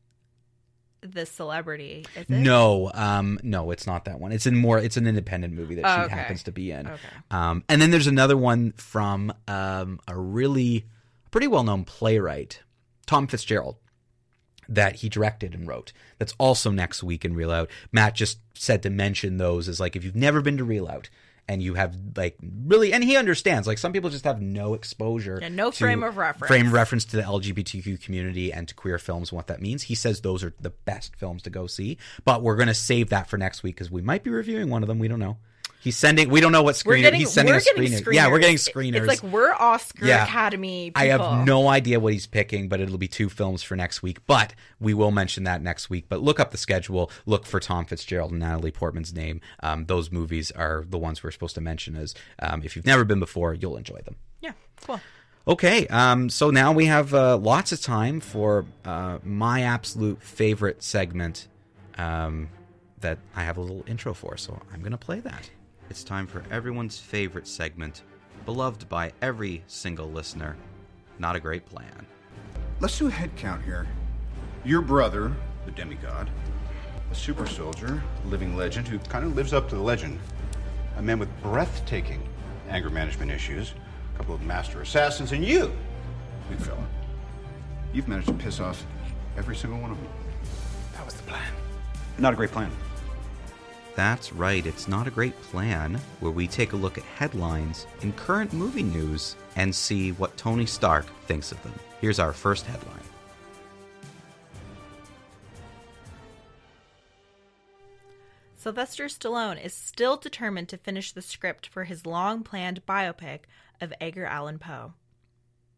the celebrity, is it? No, um, no, it's not that one. It's in more. It's an independent movie that Oh, she okay. happens to be in. Okay. Um, and then there's another one from um, a really pretty well known playwright, Thom Fitzgerald, that he directed and wrote. That's also next week in Reel Out. Matt just said to mention those as like if you've never been to Reel Out and you have like really, and he understands. Like some people just have no exposure, Yeah, no frame of reference. frame reference to the LGBTQ community and to queer films and what that means. He says those are the best films to go see, but we're going to save that for next week because we might be reviewing one of them. We don't know. He's sending. We don't know what screener. getting, he's sending we're a getting screener. screeners. Yeah, we're getting screeners. It's screeners. like we're Oscar Yeah. Academy people. I have no idea what he's picking, but it'll be two films for next week. But we will mention that next week. But look up the schedule. Look for Thom Fitzgerald and Natalie Portman's name. Um, those movies are the ones we're supposed to mention. As um, if you've never been before, you'll enjoy them. Yeah, cool. Okay, um, so now we have uh, lots of time for uh, my absolute favorite segment um, that I have a little intro for, so I'm going to play that. It's time for everyone's favorite segment, beloved by every single listener. Not a great plan. Let's do a head count here. Your brother, the demigod, a super soldier, a living legend who kind of lives up to the legend, a man with breathtaking anger management issues, a couple of master assassins, and you, big fella. You've managed to piss off every single one of them. That was the plan. Not a great plan. That's right, it's not a great plan, where we take a look at headlines in current movie news and see what Tony Stark thinks of them. Here's our first headline. Sylvester Stallone is still determined to finish the script for his long planned biopic of Edgar Allan Poe.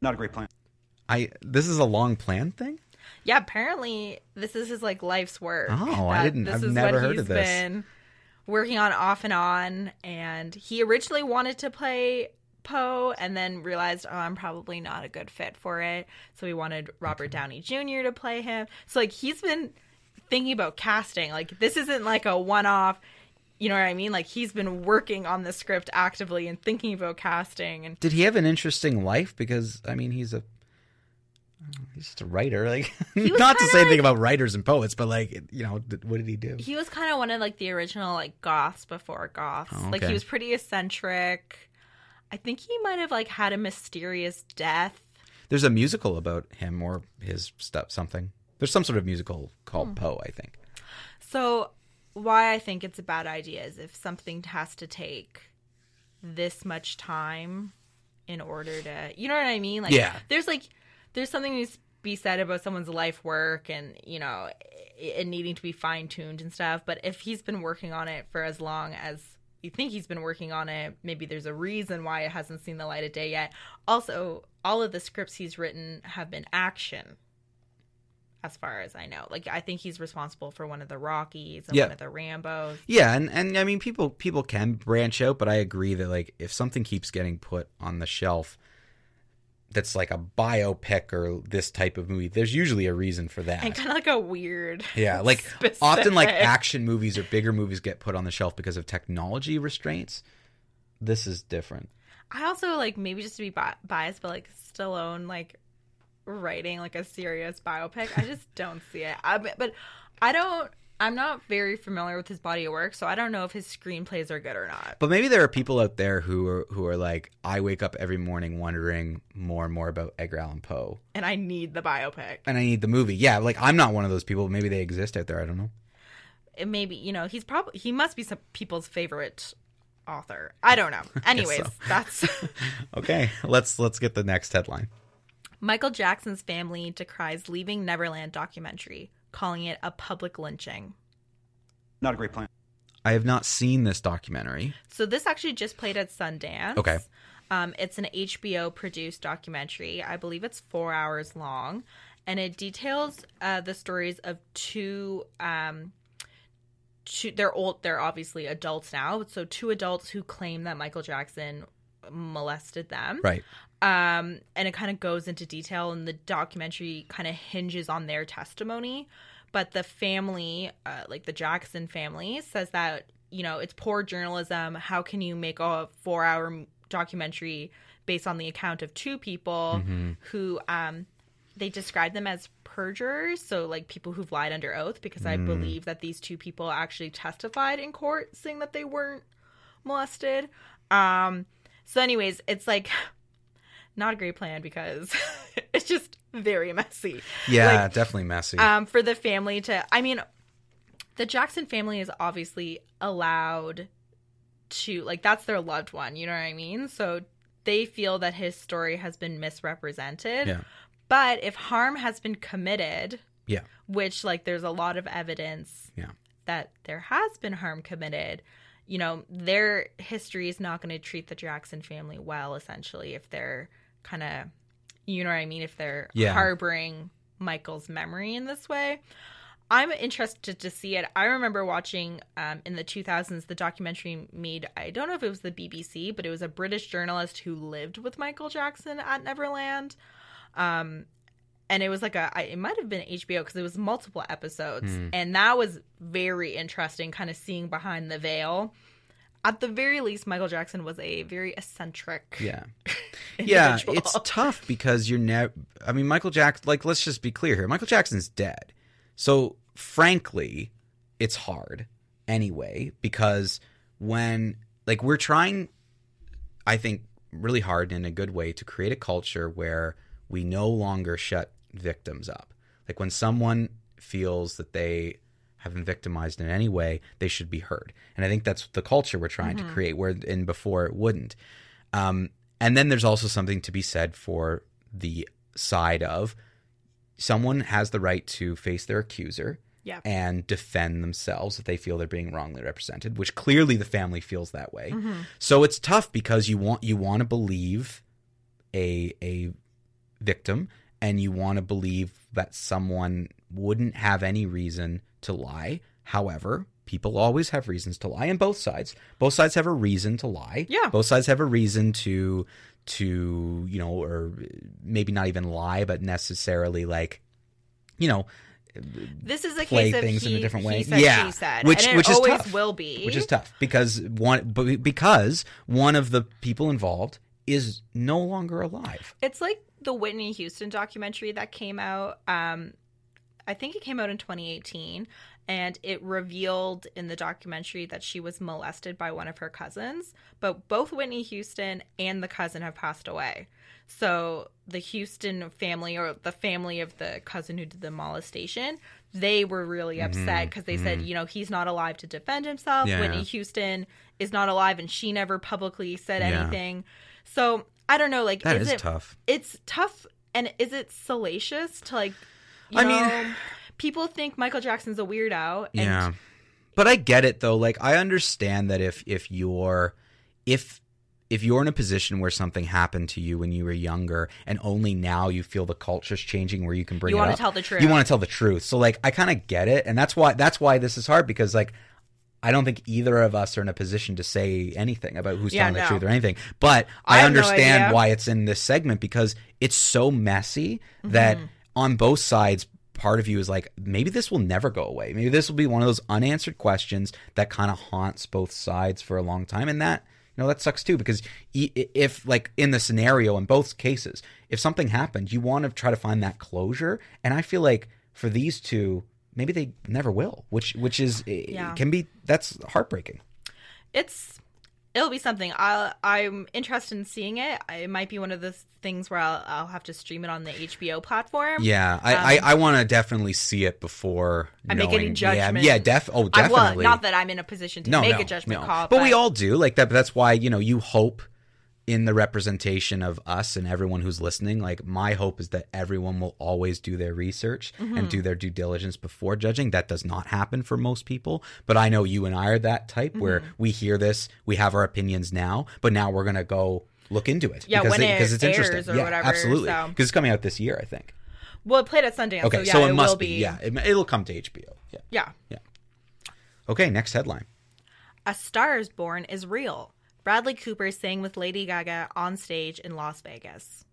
Not a great plan. I this is a long plan thing? Yeah, apparently this is his like life's work. Oh, I uh, didn't- This I've never heard of this. been working on off and on, and he originally wanted to play Poe, and then realized, oh, I'm probably not a good fit for it. So he wanted Robert Downey Jr. to play him. So like he's been thinking about casting. Like this isn't like a one-off. You know what I mean? Like he's been working on the script actively and thinking about casting and Did he have an interesting life? Because I mean, he's a he's just a writer. Like, not to say anything like- about writers and poets, but like, you know, th- what did he do? he was kind of one of like the original like goths before goths. Oh, Like he was pretty eccentric. I think he might have like had a mysterious death. There's a musical about him or his stuff. Something. There's some sort of musical called Hmm. Poe. I think. So why I think it's a bad idea is if something has to take this much time in order to you know what I mean? Like Yeah. there's like there's something to be said about someone's life work and you know it, it needing to be fine tuned and stuff. But if he's been working on it for as long as you think he's been working on it, maybe there's a reason why it hasn't seen the light of day yet. Also, all of the scripts he's written have been action as far as I know. Like I think he's responsible for one of the Rockies and Yeah. one of the Rambos. Yeah, and and I mean, people people can branch out, but I agree that like if something keeps getting put on the shelf. That's like a biopic or this type of movie. There's usually a reason for that. And kind of like a weird Yeah, like often like action movies or bigger movies get put on the shelf because of technology restraints. This is different. I also like maybe just to be bi- biased, but like Stallone like writing like a serious biopic. I just don't see it. I, but I don't. I'm not very familiar with his body of work, so I don't know if his screenplays are good or not. But maybe there are people out there who are who are like, I wake up every morning wondering more and more about Edgar Allan Poe, And I need the biopic. and I need the movie. Yeah, like I'm not one of those people. Maybe they exist out there. I don't know. it maybe you know he's probably he must be some people's favorite author. I don't know. Anyways, so. that's Okay, let's let's get the next headline. Michael Jackson's family decries Leaving Neverland documentary, calling it a public lynching. Not a great plan. I have not seen this documentary. So this actually just played at Sundance. Okay. Um, it's an HBO produced documentary. I believe it's four hours long, and it details uh, the stories of two. Um, two they're old. They're obviously adults now. So two adults who claim that Michael Jackson molested them. Right. Um, and it kind of goes into detail, and the documentary kind of hinges on their testimony. But the family, uh, like the Jackson family, says that you know it's poor journalism. How can you make a four-hour documentary based on the account of two people who um, they describe them as perjurers, so like people who've lied under oath? Because I believe that these two people actually testified in court saying that they weren't molested. Um, so, anyways, it's like not a great plan because it's just very messy. Yeah, Like, definitely messy. um, for the family to, I mean, the Jackson family is obviously allowed to, like, that's their loved one, you know what I mean? So they feel that his story has been misrepresented. Yeah. But if harm has been committed, yeah. which, like, there's a lot of evidence Yeah. that there has been harm committed, you know, their history is not going to treat the Jackson family well, essentially, if they're kind of, you know what I mean, if they're Yeah. harboring Michael's memory in this way. I'm interested to see it. I remember watching um, in the 2000s the documentary made, I don't know if it was the BBC, but it was a British journalist who lived with Michael Jackson at Neverland. Um, and it was like a, it might have been HBO because it was multiple episodes. And that was very interesting, kind of seeing behind the veil. At the very least, Michael Jackson was a very eccentric. Yeah. Yeah, it's tough because you're never. I mean, Michael Jackson. Like, let's just be clear here. Michael Jackson's dead. So, frankly, it's hard anyway because when like we're trying, I think, really hard in a good way to create a culture where we no longer shut victims up. Like when someone feels that they have been victimized in any way, they should be heard. And I think that's the culture we're trying to create. Where in before it wouldn't. Um, and then there's also something to be said for the side of someone has the right to face their accuser Yeah. and defend themselves if they feel they're being wrongly represented, which clearly the family feels that way. So it's tough because you want you want to believe a a victim and you want to believe that someone wouldn't have any reason to lie. However, people always have reasons to lie, and both sides. Both sides have a reason to lie. Yeah. Both sides have a reason to to you know, or maybe not even lie, but necessarily like, you know, This is a play case of things he, in a different way. said, yeah, she said, which which is tough. will be. which is tough because one because one of the people involved is no longer alive. It's like the Whitney Houston documentary that came out. Um, I think it came out in 2018, and it revealed in the documentary that she was molested by one of her cousins. But both Whitney Houston and the cousin have passed away. So the Houston family, or the family of the cousin who did the molestation, they were really upset because they said, you know, he's not alive to defend himself. Mm-hmm. Yeah, Whitney. Houston is not alive, and she never publicly said Yeah. anything. So I don't know. Like, That is is it, tough. It's tough, and is it salacious to like? You I know, mean- people think Michael Jackson's a weirdo. And yeah. But I get it though. Like I understand that if if you're if if you're in a position where something happened to you when you were younger and only now you feel the culture's changing where you can bring. You wanna tell the truth. You want to tell the truth. So like I kind of get it and that's why that's why this is hard because like I don't think either of us are in a position to say anything about who's Yeah, telling the truth or anything. But I I, have no understand why it's in this segment because it's so messy Mm-hmm. that on both sides part of you is like maybe this will never go away. Maybe this will be one of those unanswered questions that kind of haunts both sides for a long time. And that you know that sucks too because if like in the scenario in both cases if something happened you want to try to find that closure. And i feel like for these two maybe they never will which which is Yeah. can be that's heartbreaking. It's it'll be something. I'll, I'm interested in seeing it. It might be one of those things where I'll, I'll have to stream it on the HBO platform. Yeah, I I, um, I want to definitely see it before I make any judgment. Yeah, yeah, def. Oh, I definitely. Not that I'm in a position to no, make no, a judgment no. call, but, we all do like that. But that's why you know you hope in the representation of us and everyone who's listening. Like my hope is that everyone will always do their research Mm-hmm. and do their due diligence before judging. That does not happen for most people. But I know you and I are that type where Mm-hmm. we hear this, we have our opinions now, but now we're gonna go look into it. Yeah, because when it because it's interesting. yeah, whatever, absolutely. so- Because it's coming out this year, I think. Well, it played at Sundance, Okay, so yeah, so it, it, must will be. be. Yeah, it, it'll come to HBO. Yeah. yeah. Okay, next headline. A Star is Born is real. Bradley Cooper sang with Lady Gaga on stage in Las Vegas.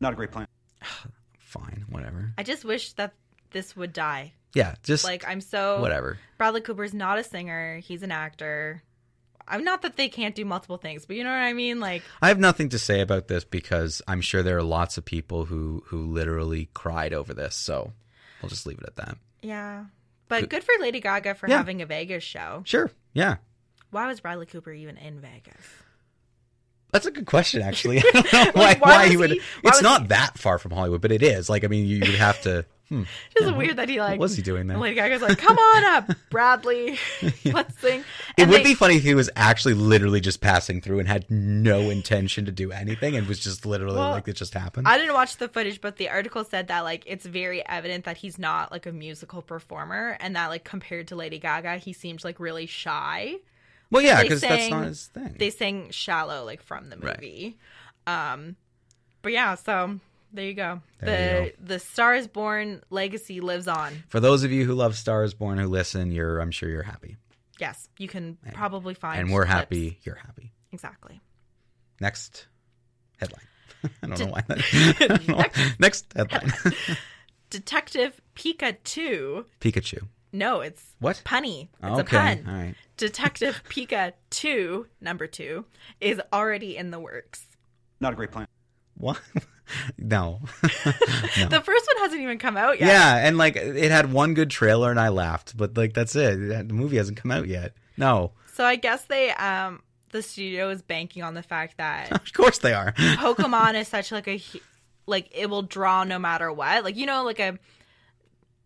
Not a great plan. Fine, whatever. I just wish that this would die. Yeah, just Like I'm so whatever. Bradley Cooper's not a singer; he's an actor. I'm not that they can't do multiple things, but you know what I mean. Like, I have nothing to say about this because I'm sure there are lots of people who who literally cried over this. So we'll just leave it at that. yeah, but good for Lady Gaga for Yeah. having a Vegas show. Sure. Yeah. Why was Bradley Cooper even in Vegas? That's a good question, actually. I don't know why, Like, why why was he would. he- why it's not he- that far from Hollywood, but it is. Like, I mean, you, you would have to. Hmm, Just weird that he like. what was he doing there? Lady Gaga's like, "Come on up, Bradley, let's sing." It would they- be funny if he was actually literally just passing through and had no intention to do anything and was just literally Well, like it just happened. I didn't watch the footage, but the article said that like it's very evident that he's not like a musical performer, and that like compared to Lady Gaga, he seems like really shy. Well, yeah, because that's not his thing. They sang "Shallow" like from the Right. movie. Um, but yeah, so there you go. There the you the Star is Born legacy lives on. For those of you who love Stars Born who listen, you're I'm sure you're happy. Yes, you can probably find. And we're clips. happy you're happy. Exactly. Next headline. I don't know why that. Know. Next headline. Detective Pikachu. Pikachu. No, it's What? punny. It's okay. a pun. All right. Detective Pika 2, number 2, is already in the works. Not a great plan. What? no. The first one hasn't even come out yet. yeah, and like it had one good trailer and I laughed, but like that's it. The movie hasn't come out yet. No. So I guess they um the studio is banking on the fact that Of course they are. Pokemon is such like a like it will draw no matter what. Like you know like a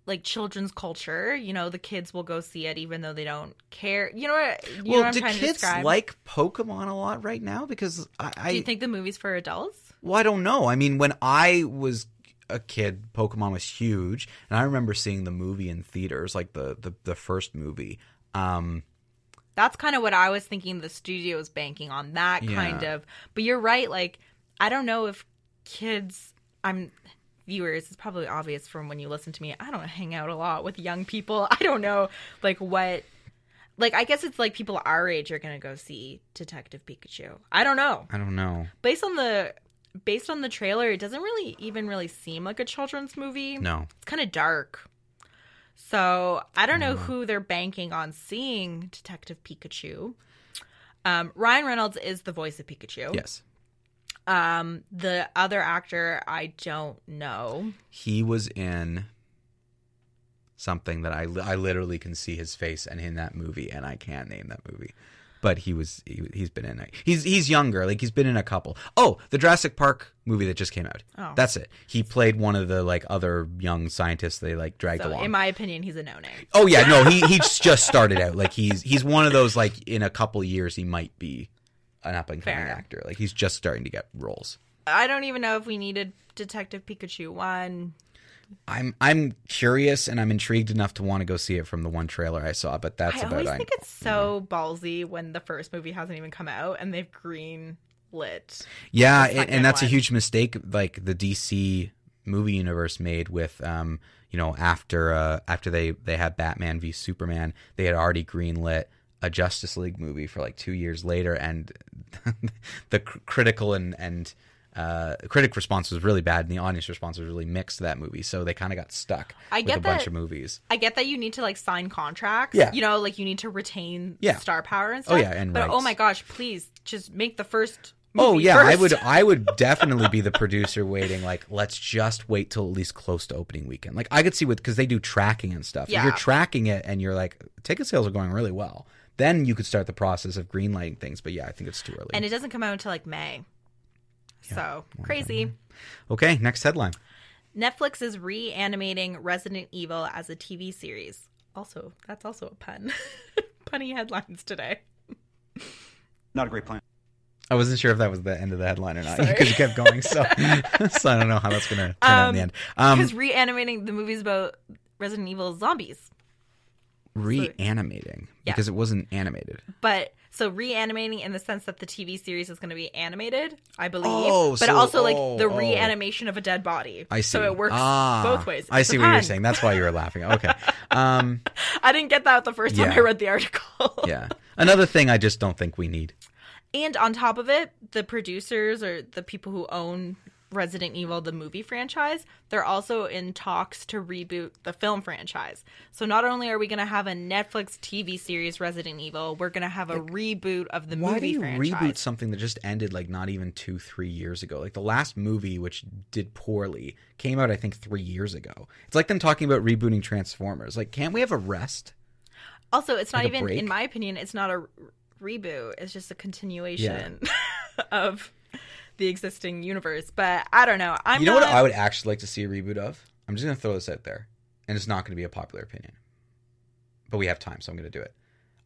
like children's culture, you know, the kids will go see it even though they don't care. You know what you know well, what I'm do kids like Pokemon a lot right now? Because I, I Do you think the movie's for adults? Well, I don't know. I mean, when I was a kid, Pokemon was huge, and I remember seeing the movie in theaters, like the the, the first movie. Um, That's kind of what I was thinking the studio is banking on that kind Yeah. of. But you're right, like I don't know if kids I'm viewers, it's probably obvious from when you listen to me. I don't hang out a lot with young people. I don't know like what like I guess it's like people our age are going to go see Detective Pikachu. I don't know. I don't know. Based on the based on the trailer, it doesn't really even really seem like a children's movie. No. It's kind of dark. So I don't know who they're banking on seeing Detective Pikachu. Um, Ryan Reynolds is the voice of Pikachu. Yes, Um, the other actor, I don't know. he was in something that I I literally can see his face and in that movie, and I can't name that movie. But he was he, he's been in it. He's he's younger, like he's been in a couple. Oh, the Jurassic Park movie that just came out. Oh. That's it. He played one of the like other young scientists they like dragged So along. in my opinion, he's a no name. Oh yeah, no, he he's just started out. Like he's he's one of those like in a couple years he might be an up and coming Fair. actor. Like he's just starting to get roles. I don't even know if we needed Detective Pikachu one. I'm I'm curious and I'm intrigued enough to want to go see it from the one trailer I saw, but that's I about always it. think it's so ballsy when the first movie hasn't even come out and they've green lit. Yeah, and, and that's a huge mistake like the DC movie universe made with um you know after uh after they they had Batman v Superman, they had already greenlit a Justice League movie for like 2 years later and the cr- critical and and uh, critic response was really bad, and the audience response was really mixed to that movie. So they kind of got stuck I with get a bunch of movies. I get that you need to like sign contracts. Yeah. You know, like you need to retain Yeah. star power and stuff. Oh, stuff. yeah, and but oh my gosh, please just make the first movie Oh yeah, I would I would definitely be the producer waiting like let's just wait till at least close to opening weekend. Like I could see with because they do tracking and stuff. If Yeah. you're tracking it and you're like ticket sales are going really well, then you could start the process of greenlighting things. But yeah, I think it's too early. And it doesn't come out until like May. So crazy. okay, next headline. Netflix is reanimating Resident Evil as a TV series. Also, that's also a pun. Punny headlines today. Not a great plan. I wasn't sure if that was the end of the headline or not because you kept going. So, so I don't know how that's going to turn out in the end. Um, Because reanimating the movies about Resident Evil zombies. Reanimating Yeah. because it wasn't animated. But so reanimating in the sense that the TV series is going to be animated, I believe. Oh, but so- also like oh, the oh. reanimation of a dead body. I see. So it works Ah, both ways. I It's see what you're saying. That's why you were laughing. Okay. Um, I didn't get that the first time I read the article. yeah. Another thing I just don't think we need. And on top of it, the producers or the people who own Resident Evil, the movie franchise, they're also in talks to reboot the film franchise. So not only are we going to have a Netflix TV series Resident Evil, we're going to have a reboot of the Why movie do you franchise. reboot something that just ended like not even two, three years ago? Like the last movie, which did poorly, came out I think three years ago. It's like them talking about rebooting Transformers. Like, can't we have a rest? Also, it's not Like a even, break? in my opinion, it's not a reboot. It's just a continuation of the existing universe. But I don't know. I'm you know what I would actually like to see a reboot of? I'm just gonna throw this out there, and it's not gonna be a popular opinion, but we have time, so I'm gonna do it.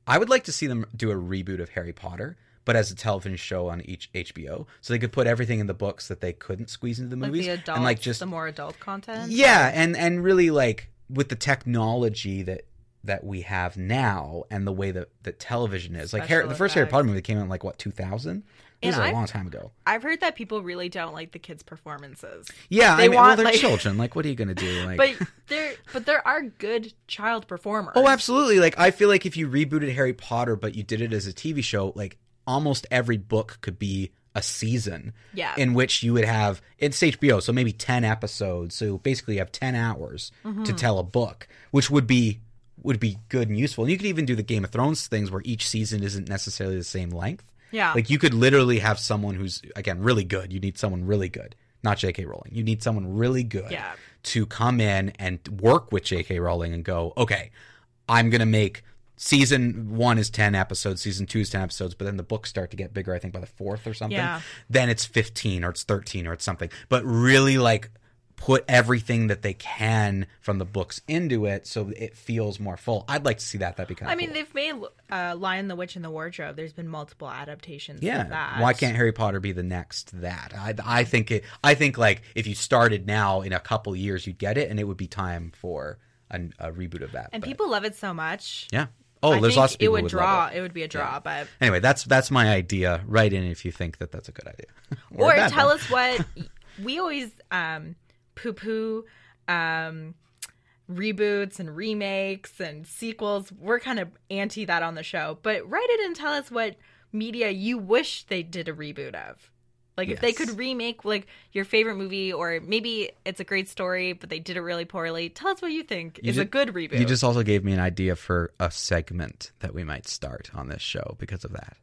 I would like to see them do a reboot of Harry Potter, but as a television show on each HBO, so they could put everything in the books that they couldn't squeeze into the like movies, the adult, and like just the more adult content. yeah, and and really like with the technology that that we have now and the way that that television is, like Harry, the first Harry. Potter movie came out in like what 2000. It was And a I- long time ago. I've heard that people really don't like the kids' performances. Yeah, They I mean, well, want, they're like- children. Like, what are you gonna do? Like, But there, but there are good child performers. Oh, absolutely. Like I feel like if you rebooted Harry Potter but you did it as a TV show, like almost every book could be a season. Yeah. In which you would have it's HBO, so maybe 10 episodes. So basically you have 10 hours Mm-hmm. to tell a book, which would be would be good and useful. And you could even do the Game of Thrones things where each season isn't necessarily the same length. Yeah. Like you could literally have someone who's again really good. You need someone really good, not J.K. Rowling. You need someone really good Yeah. to come in and work with J.K. Rowling and go, okay, I'm gonna make season one is ten episodes, season two is ten episodes, but then the books start to get bigger. I think by the fourth or something. Yeah. Then it's fifteen or it's thirteen or it's something. But really, like put everything that they can from the books into it so it feels more full. I'd like to see that. That'd be kind of I mean, they've made uh, Lion, the Witch, and the Wardrobe. There's been multiple adaptations. Yeah. Of that. Why can't Harry Potter be the next that? I, I think it. I think like if you started now in a couple years, you'd get it, and it would be time for a, a reboot of that. And but- people love it so much. yeah. Oh, I there's lots of people it would who draw. love it. would be a draw, but Anyway, that's that's my idea. Write in if you think that that's a good idea. a or tell one. us what we always um, poo poo um, reboots and remakes and sequels. We're kind of anti that on the show, but write it and tell us what media you wish they did a reboot of. Like if they could remake like your favorite movie, or maybe it's a great story, but they did it really poorly. Tell us what you think You is ju- a good reboot. You just also gave me an idea for a segment that we might start on this show because of that.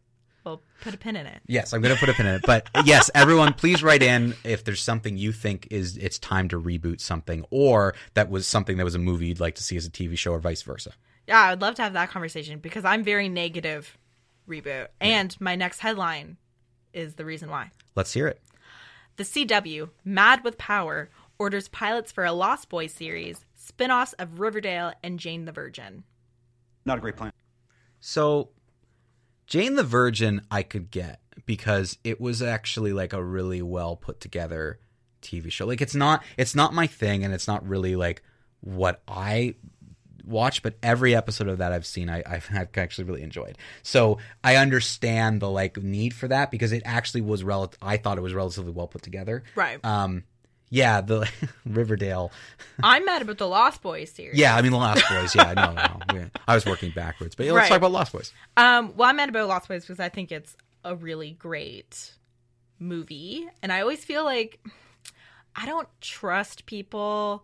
Well, put a pin in it. Yes, I'm going to put a pin in it. But yes, everyone, please write in if there's something you think is it's time to reboot something, or that was something that was a movie you'd like to see as a TV show, or vice versa. Yeah, I'd love to have that conversation because I'm very negative reboot. And my next headline is the reason why. Let's hear it. The CW, Mad with Power, orders pilots for a Lost Boys series, spin offs of Riverdale and Jane the Virgin. Not a great plan. So, Jane the Virgin, I could get because it was actually like a really well put together TV show. Like it's not it's not my thing, and it's not really like what I watch. But every episode of that I've seen, I, I've, I've actually really enjoyed. So I understand the like need for that because it actually was rel. I thought it was relatively well put together. Right. Um. Yeah. The Riverdale. I'm mad about the Lost Boys series. Yeah. I mean, the Lost Boys. Yeah. No. No. no. I was working backwards, but yeah, let's Right. talk about Lost Boys. Um, well, I'm mad about Lost Boys because I think it's a really great movie, and I always feel like I don't trust people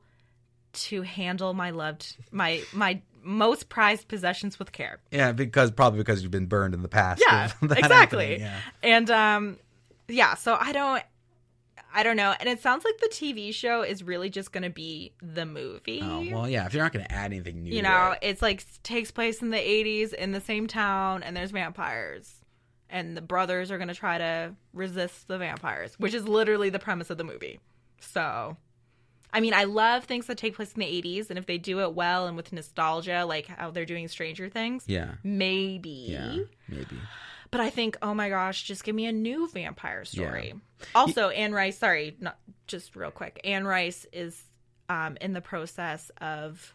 to handle my loved my my most prized possessions with care. Yeah, because probably because you've been burned in the past. Yeah, exactly. Yeah. And um, yeah, so I don't. I don't know. And it sounds like the TV show is really just going to be the movie. Oh well, yeah. If you're not going to add anything new, you know, it. it's like takes place in the 80s in the same town and there's vampires. And the brothers are going to try to resist the vampires, which is literally the premise of the movie. So, I mean, I love things that take place in the 80s and if they do it well and with nostalgia like how they're doing Stranger Things, yeah, maybe. yeah, maybe. But I think, oh my gosh, just give me a new vampire story. Also, Anne Rice, sorry, not just real quick. Anne Rice is um, in the process of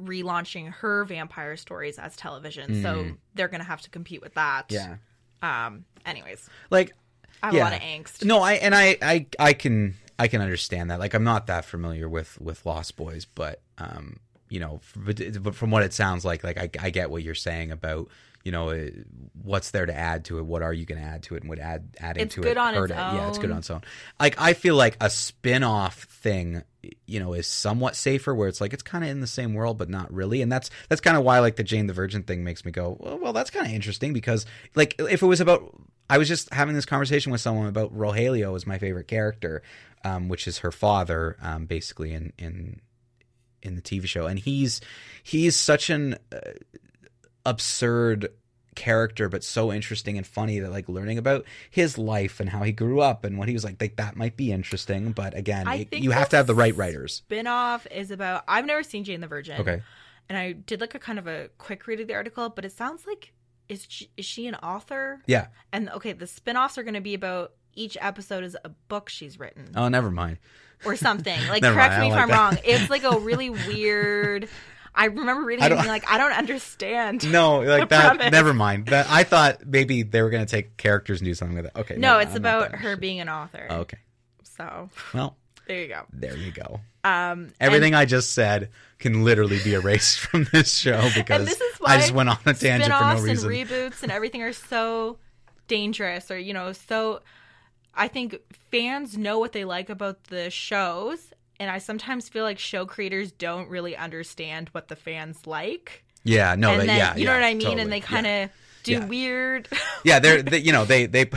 relaunching her vampire stories as television, so they're gonna have to compete with that. Yeah, Um. Anyways, like I have yeah. a lot of angst. No, I and I, I I can I can understand that. Like I'm not that familiar with with Lost Boys, but um, you know, but, but from what it sounds like, like I I get what you're saying about you know uh, what's there to add to it. What are you going to add to it, and would add adding It's to good it on hurt its it? Yeah, it's good on its own. Like I feel like a spin-off thing you know is somewhat safer where it's like it's kind of in the same world but not really and that's that's kind of why like the jane the virgin thing makes me go well, well that's kind of interesting because like if it was about i was just having this conversation with someone about rogelio as my favorite character um, which is her father um, basically in in in the tv show and he's he's such an uh, absurd character but so interesting and funny that like learning about his life and how he grew up and what he was like like that might be interesting but again it- you have to have the right writers Spin-off is about. I've never seen Jane the Virgin. okay And I did like a kind of a quick read of the article, but it sounds like is she, is she an author? yeah And okay, the spin-offs are going to be about each episode is a book she's written oh never mind or something. Like correct me I if I'm that. wrong. It's like a really weird I remember reading I it and being like I don't understand. no like that premise. never mind that i thought maybe they were going to take characters and do something with it okay No, no, it's I'm about her being an author. Oh, okay So, well there you go. there you go Um everything i just said can literally be erased from this show because this is i just went on a tangent for no reason and reboots and everything are so dangerous or you know so i think fans know what they like about the shows and i sometimes feel like show creators don't really understand what the fans like. Yeah no that- then yeah you know yeah, what i mean? Totally, and they kind of do Yeah. weird. Yeah they're they, you know they they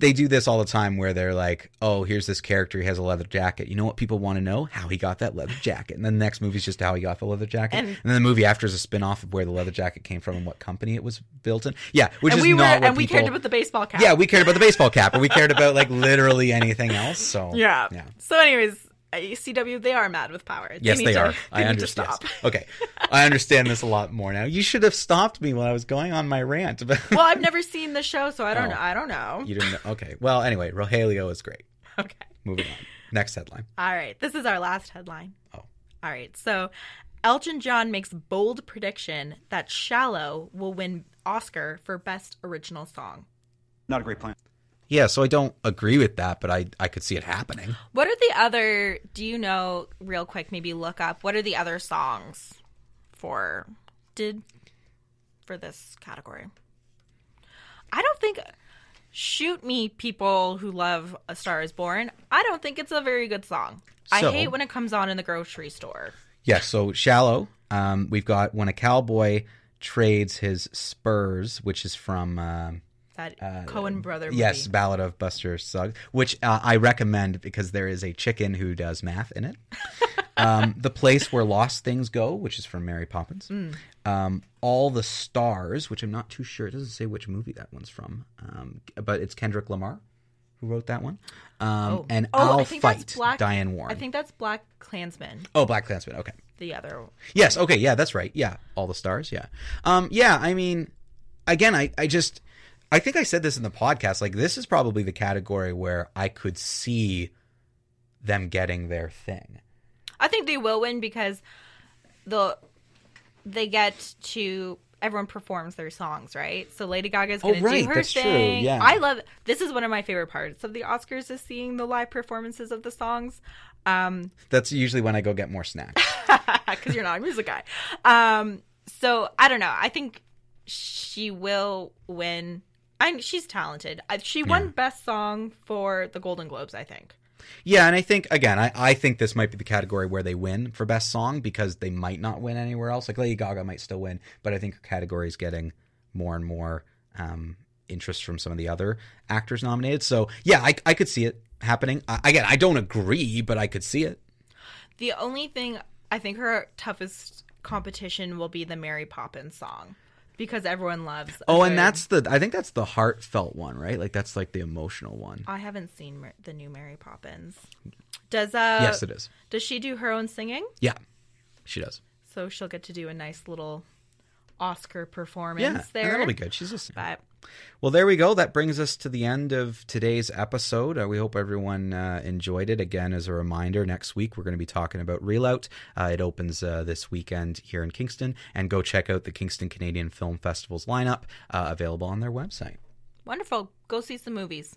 they do this all the time where they're like oh here's this character he has a leather jacket. You know what people want to know? How he got that leather jacket. And then the next movie's just how he got the leather jacket. And, And- then the movie after is a spin-off of where the leather jacket came from and what company it was built in. Yeah which and is we were not what and we cared about the baseball cap. Yeah we cared about the baseball cap or we cared about like literally anything else so yeah. yeah. So anyways uh, cw they are mad with power Yes, need they to- are. they I need to understand. stop. Okay, I understand this a lot more now. You should have stopped me when I was going on my rant. But well i've never seen the show so i don't Oh. know i don't know you didn't. Know. Okay. Well, anyway, Rogelio is great. okay Moving on. Next headline. All right, this is our last headline. Oh. All right, so Elton John makes bold prediction that Shallow will win Oscar for Best Original Song. Not a great plan. Yeah. So I don't agree with that, but I I could see it happening. What are the other, do you know, real quick, maybe look up, what are the other songs for, did, for this category? I don't think, shoot me, people who love A Star is Born. I don't think it's a very good song. I hate when it comes on in the grocery store. Yeah. So shallow. Um, we've got when a cowboy trades his spurs, which is from. Um, That Coen brother movie. Yes, Ballad of Buster Scruggs, which uh, I recommend because there is a chicken who does math in it. um, the place where lost things go, which is from Mary Poppins. Mm. Um, All the stars, which I'm not too sure. It doesn't say which movie that one's from, um, but it's Kendrick Lamar who wrote that one. Um, And Oh, I'll I think that's fight Black- Diane Warren. I think that's Black Klansman. Oh, BlacKkKlansman. Okay. The other. Yes. Okay. Yeah, that's right. Yeah, all the stars. Yeah. Um. Yeah. I mean, again, I I just I think I said this in the podcast. Like, this is probably the category where I could see them getting their thing. I think they will win because the they get to everyone performs their songs, right? So Lady Gaga's Oh, gonna right, do her that's true, thing. yeah. I love this is one of my favorite parts of the Oscars is seeing the live performances of the songs. Um That's usually when I go get more snacks. because you're not a music guy. Um, so I don't know. I think she will win. I she's talented. She won Yeah. Best Song for the Golden Globes. I think. yeah, and I think again, I I think this might be the category where they win for best song because they might not win anywhere else. Like Lady Gaga might still win, but I think her category is getting more and more um interest from some of the other actors nominated. So yeah, I, I could see it happening. I, again, I don't agree, but I could see it. The only thing I think her toughest competition will be the Mary Poppins song because everyone loves. Oh, and that's the I think that's the heartfelt one, right? Like that's like the emotional one. I haven't seen Mar- the new Mary Poppins. Does uh yes, it is. does she do her own singing? Yeah, she does. So she'll get to do a nice little Oscar performance Yeah, there. that'll be good. She's a singer. But Well, there we go. That brings us to the end of today's episode. Uh, we hope everyone uh, enjoyed it. Again, as a reminder, next week we're going to be talking about Reel Out. Uh, it opens uh, this weekend here in Kingston. And go check out the Kingston Canadian Film Festival's lineup uh, available on their website. wonderful. Go see some movies.